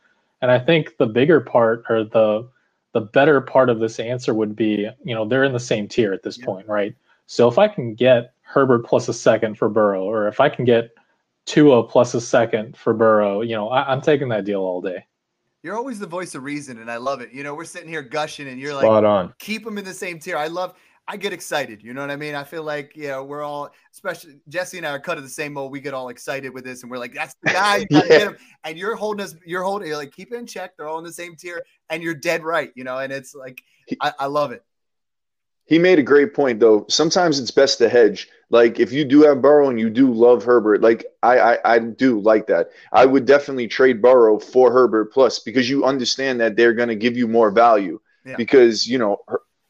And I think the bigger part or the the better part of this answer would be, you know, they're in the same tier at this yeah. point, right? So if I can get Herbert plus a second for Burrow, or if I can get Tua plus a second for Burrow, you know, I, I'm taking that deal all day. You're always the voice of reason, and I love it. You know, we're sitting here gushing, and you're Spot like, on. keep them in the same tier. I love. I get excited. You know what I mean? I feel like you know we're all, especially Jesse and I are cut of the same mold. We get all excited with this, and we're like, "That's the guy." [laughs] You yeah. get him. And you're holding us. You're holding. You're like, keep it in check. They're all in the same tier, and you're dead right. You know, and it's like, I, I love it. He made a great point, though. Sometimes it's best to hedge. Like if you do have Burrow and you do love Herbert, like I, I, I do like that. I would definitely trade Burrow for Herbert plus because you understand that they're going to give you more value. Yeah. Because you know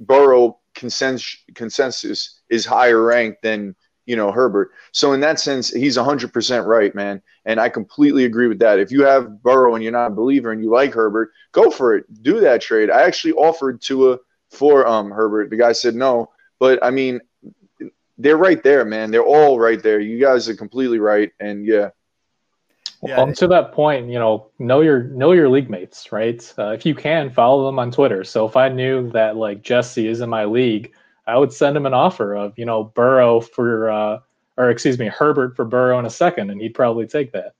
Burrow consensus consensus is higher ranked than you know Herbert. So in that sense, he's 100% right, man. And I completely agree with that. If you have Burrow and you're not a believer and you like Herbert, go for it. Do that trade. I actually offered Tua for um Herbert. The guy said no, but I mean they're right there, man. They're all right there. You guys are completely right and yeah. Yeah, well, to that point, you know, know your know your league mates, right? Uh, if you can, follow them on Twitter. So if I knew that like Jesse is in my league, I would send him an offer of you know Burrow for uh, or excuse me Herbert for Burrow in a second, and he'd probably take that.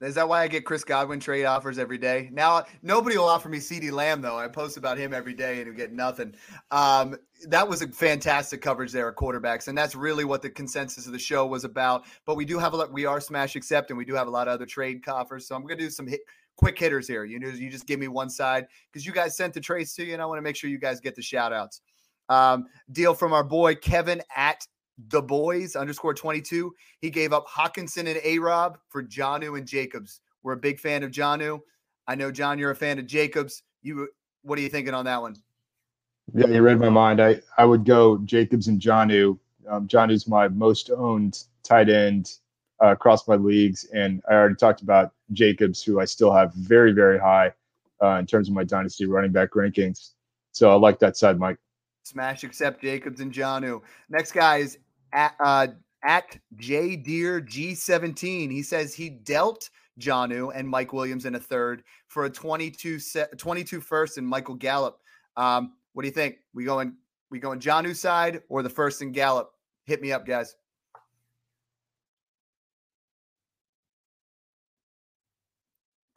Is that why I get Chris Godwin trade offers every day? Now nobody will offer me CeeDee Lamb though. I post about him every day and you get nothing. Um, that was a fantastic coverage there at quarterbacks, and that's really what the consensus of the show was about. But we do have a lot. We are smash accept, and we do have a lot of other trade offers. So I'm going to do some hit, quick hitters here. You know, you just give me one side because you guys sent the trades to you, and I want to make sure you guys get the shout outs. Um, deal from our boy Kevin at the boys underscore 22. He gave up Hockenson and A Rob for Jonnu and Jacobs. We're a big fan of Jonnu. I know, John, you're a fan of Jacobs. You, what are you thinking on that one? Yeah, you read my mind. I, I would go Jacobs and Jonnu. Um, Jonnu's my most owned tight end uh, across my leagues. And I already talked about Jacobs, who I still have very, very high uh, in terms of my dynasty running back rankings. So I like that side, Mike. Smash accept Jacobs and Jonnu. Next guy is at uh, at J Deer G17. He says he dealt Jonnu and Mike Williams in a third for a 22 set, 22 first and Michael Gallup. Um, what do you think? We going we going Jonnu side or the first and Gallup? Hit me up, guys.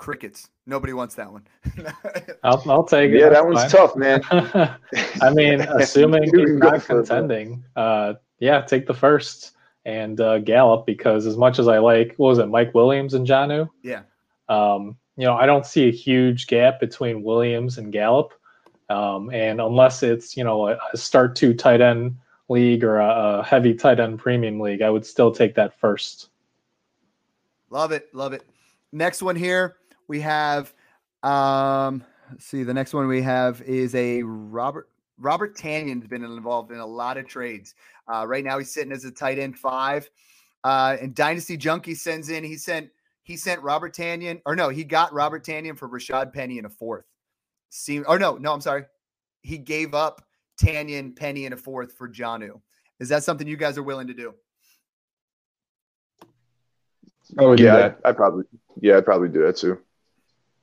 crickets. Nobody wants that one. [laughs] I'll, I'll take it. Yeah, that one's fine. tough, man. [laughs] [laughs] I mean, assuming he's not contending, uh, yeah, take the first and uh, Gallup because as much as I like, what was it, Mike Williams and Jonnu? Yeah. Um, you know, I don't see a huge gap between Williams and Gallup. Um, and unless it's, you know, a, a start two tight end league or a, a heavy tight end premium league, I would still take that first. Love it. Love it. Next one here we have um let's see the next one we have is a Robert Robert Tonyan's been involved in a lot of trades. Uh, right now he's sitting as a tight end five. Uh, and Dynasty Junkie sends in he sent he sent Robert Tonyan or no he got Robert Tonyan for Rashad Penny in a fourth. Seem or no no I'm sorry he gave up Tonyan Penny in a fourth for Jonnu. Is that something you guys are willing to do? Oh yeah, I, I probably yeah I'd probably do that too.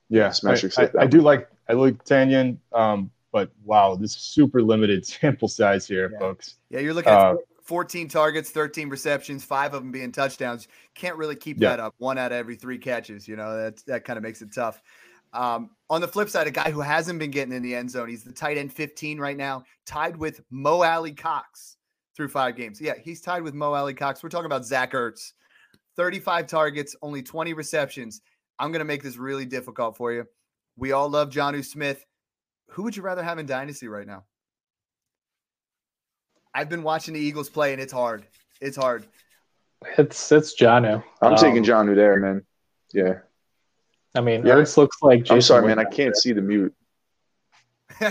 Yeah, smash I, I, I, do like I like Tonyan, um, but wow, this super limited [laughs] sample size here, yeah. folks. Yeah, you're looking at uh, 14 targets, 13 receptions, five of them being touchdowns. Can't really keep yeah. that up. One out of every three catches. You know that that kind of makes it tough. Um, on the flip side, a guy who hasn't been getting in the end zone, he's the tight end 15 right now, tied with Mo Alie-Cox through five games. Yeah, he's tied with Mo Alie-Cox. We're talking about Zach Ertz. 35 targets, only 20 receptions. I'm going to make this really difficult for you. We all love Jonnu Smith. Who would you rather have in Dynasty right now? I've been watching the Eagles play, and it's hard. It's hard. It's it's Jonnu. I'm um, taking Jonnu there, man. Yeah. I mean, yeah. Ertz looks like. Jason I'm sorry, man. I can't see the mute. [laughs]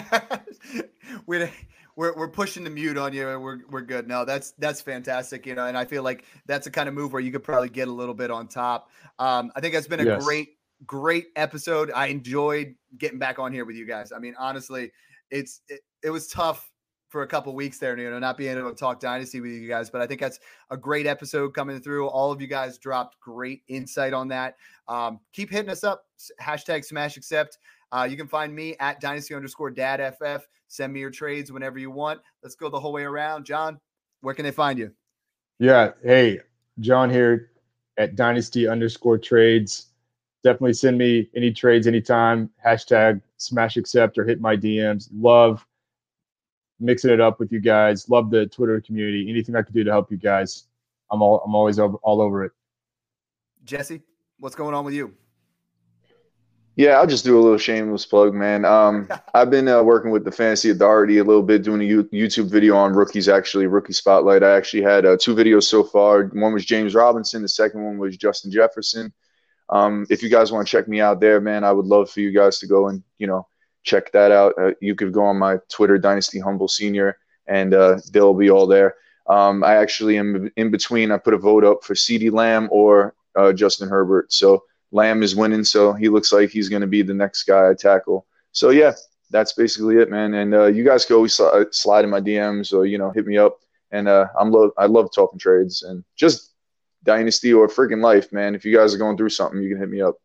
we're, we're we're pushing the mute on you. We're we're good. No, that's that's fantastic. You know, and I feel like that's a kind of move where you could probably get a little bit on top. Um, I think that's been a yes. great, great episode. I enjoyed getting back on here with you guys. I mean, honestly, it's it, it was tough for a couple weeks there, you know, not being able to talk dynasty with you guys. But I think that's a great episode coming through. All of you guys dropped great insight on that. Um, keep hitting us up. Hashtag smash accept. Uh, you can find me at dynasty underscore dad ff. Send me your trades whenever you want. Let's go the whole way around. John, where can they find you? Yeah. Hey, John here at dynasty underscore trades. Definitely send me any trades anytime. Hashtag smash accept or hit my DMs. Love mixing it up with you guys. Love the Twitter community. Anything I can do to help you guys, I'm all I'm always over, all over it. Jesse, what's going on with you? Yeah, I'll just do a little shameless plug, man. Um, [laughs] I've been uh, working with the Fantasy Authority a little bit, doing a YouTube video on rookies, actually, rookie spotlight. I actually had uh, two videos so far. One was James Robinson, the second one was Justin Jefferson. Um, if you guys want to check me out there, man, I would love for you guys to go and, you know, check that out. Uh, you could go on my Twitter, Dynasty Humble Senior, and uh, they'll be all there. Um, I actually am in between. I put a vote up for CeeDee Lamb or uh, Justin Herbert. So Lamb is winning, so he looks like he's going to be the next guy I tackle. So yeah, that's basically it, man. And uh, you guys can always slide in my DMs or you know hit me up. And uh, I'm I love talking trades and just dynasty or freaking life, man. If you guys are going through something, you can hit me up.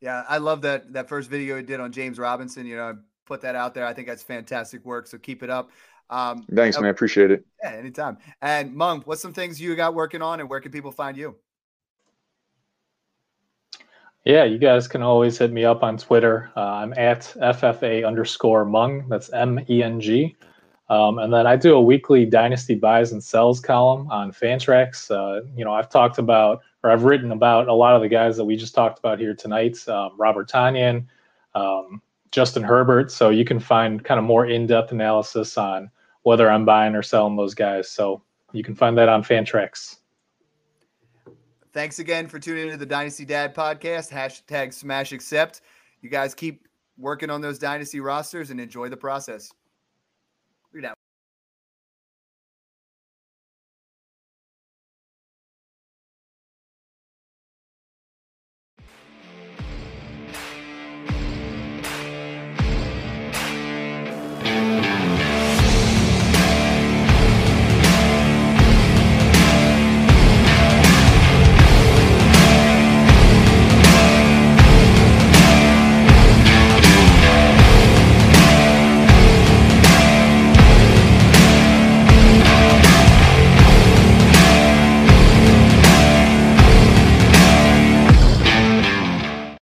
Yeah, I love that that first video you did on James Robinson. You know, put that out there. I think that's fantastic work. So keep it up. Um, Thanks, man. Appreciate it. Yeah, anytime. And Meng, what's some things you got working on, and where can people find you? Yeah, you guys can always hit me up on Twitter. Uh, I'm at FFA underscore Meng. That's M E N G. Um, and then I do a weekly Dynasty buys and sells column on Fantrax. Uh, you know, I've talked about, or I've written about a lot of the guys that we just talked about here tonight um, Robert Tonyan, um, Justin Herbert. So you can find kind of more in depth analysis on whether I'm buying or selling those guys. So you can find that on Fantrax. Thanks again for tuning into the Dynasty Dad podcast. Hashtag smash accept. You guys keep working on those dynasty rosters and enjoy the process. Read out.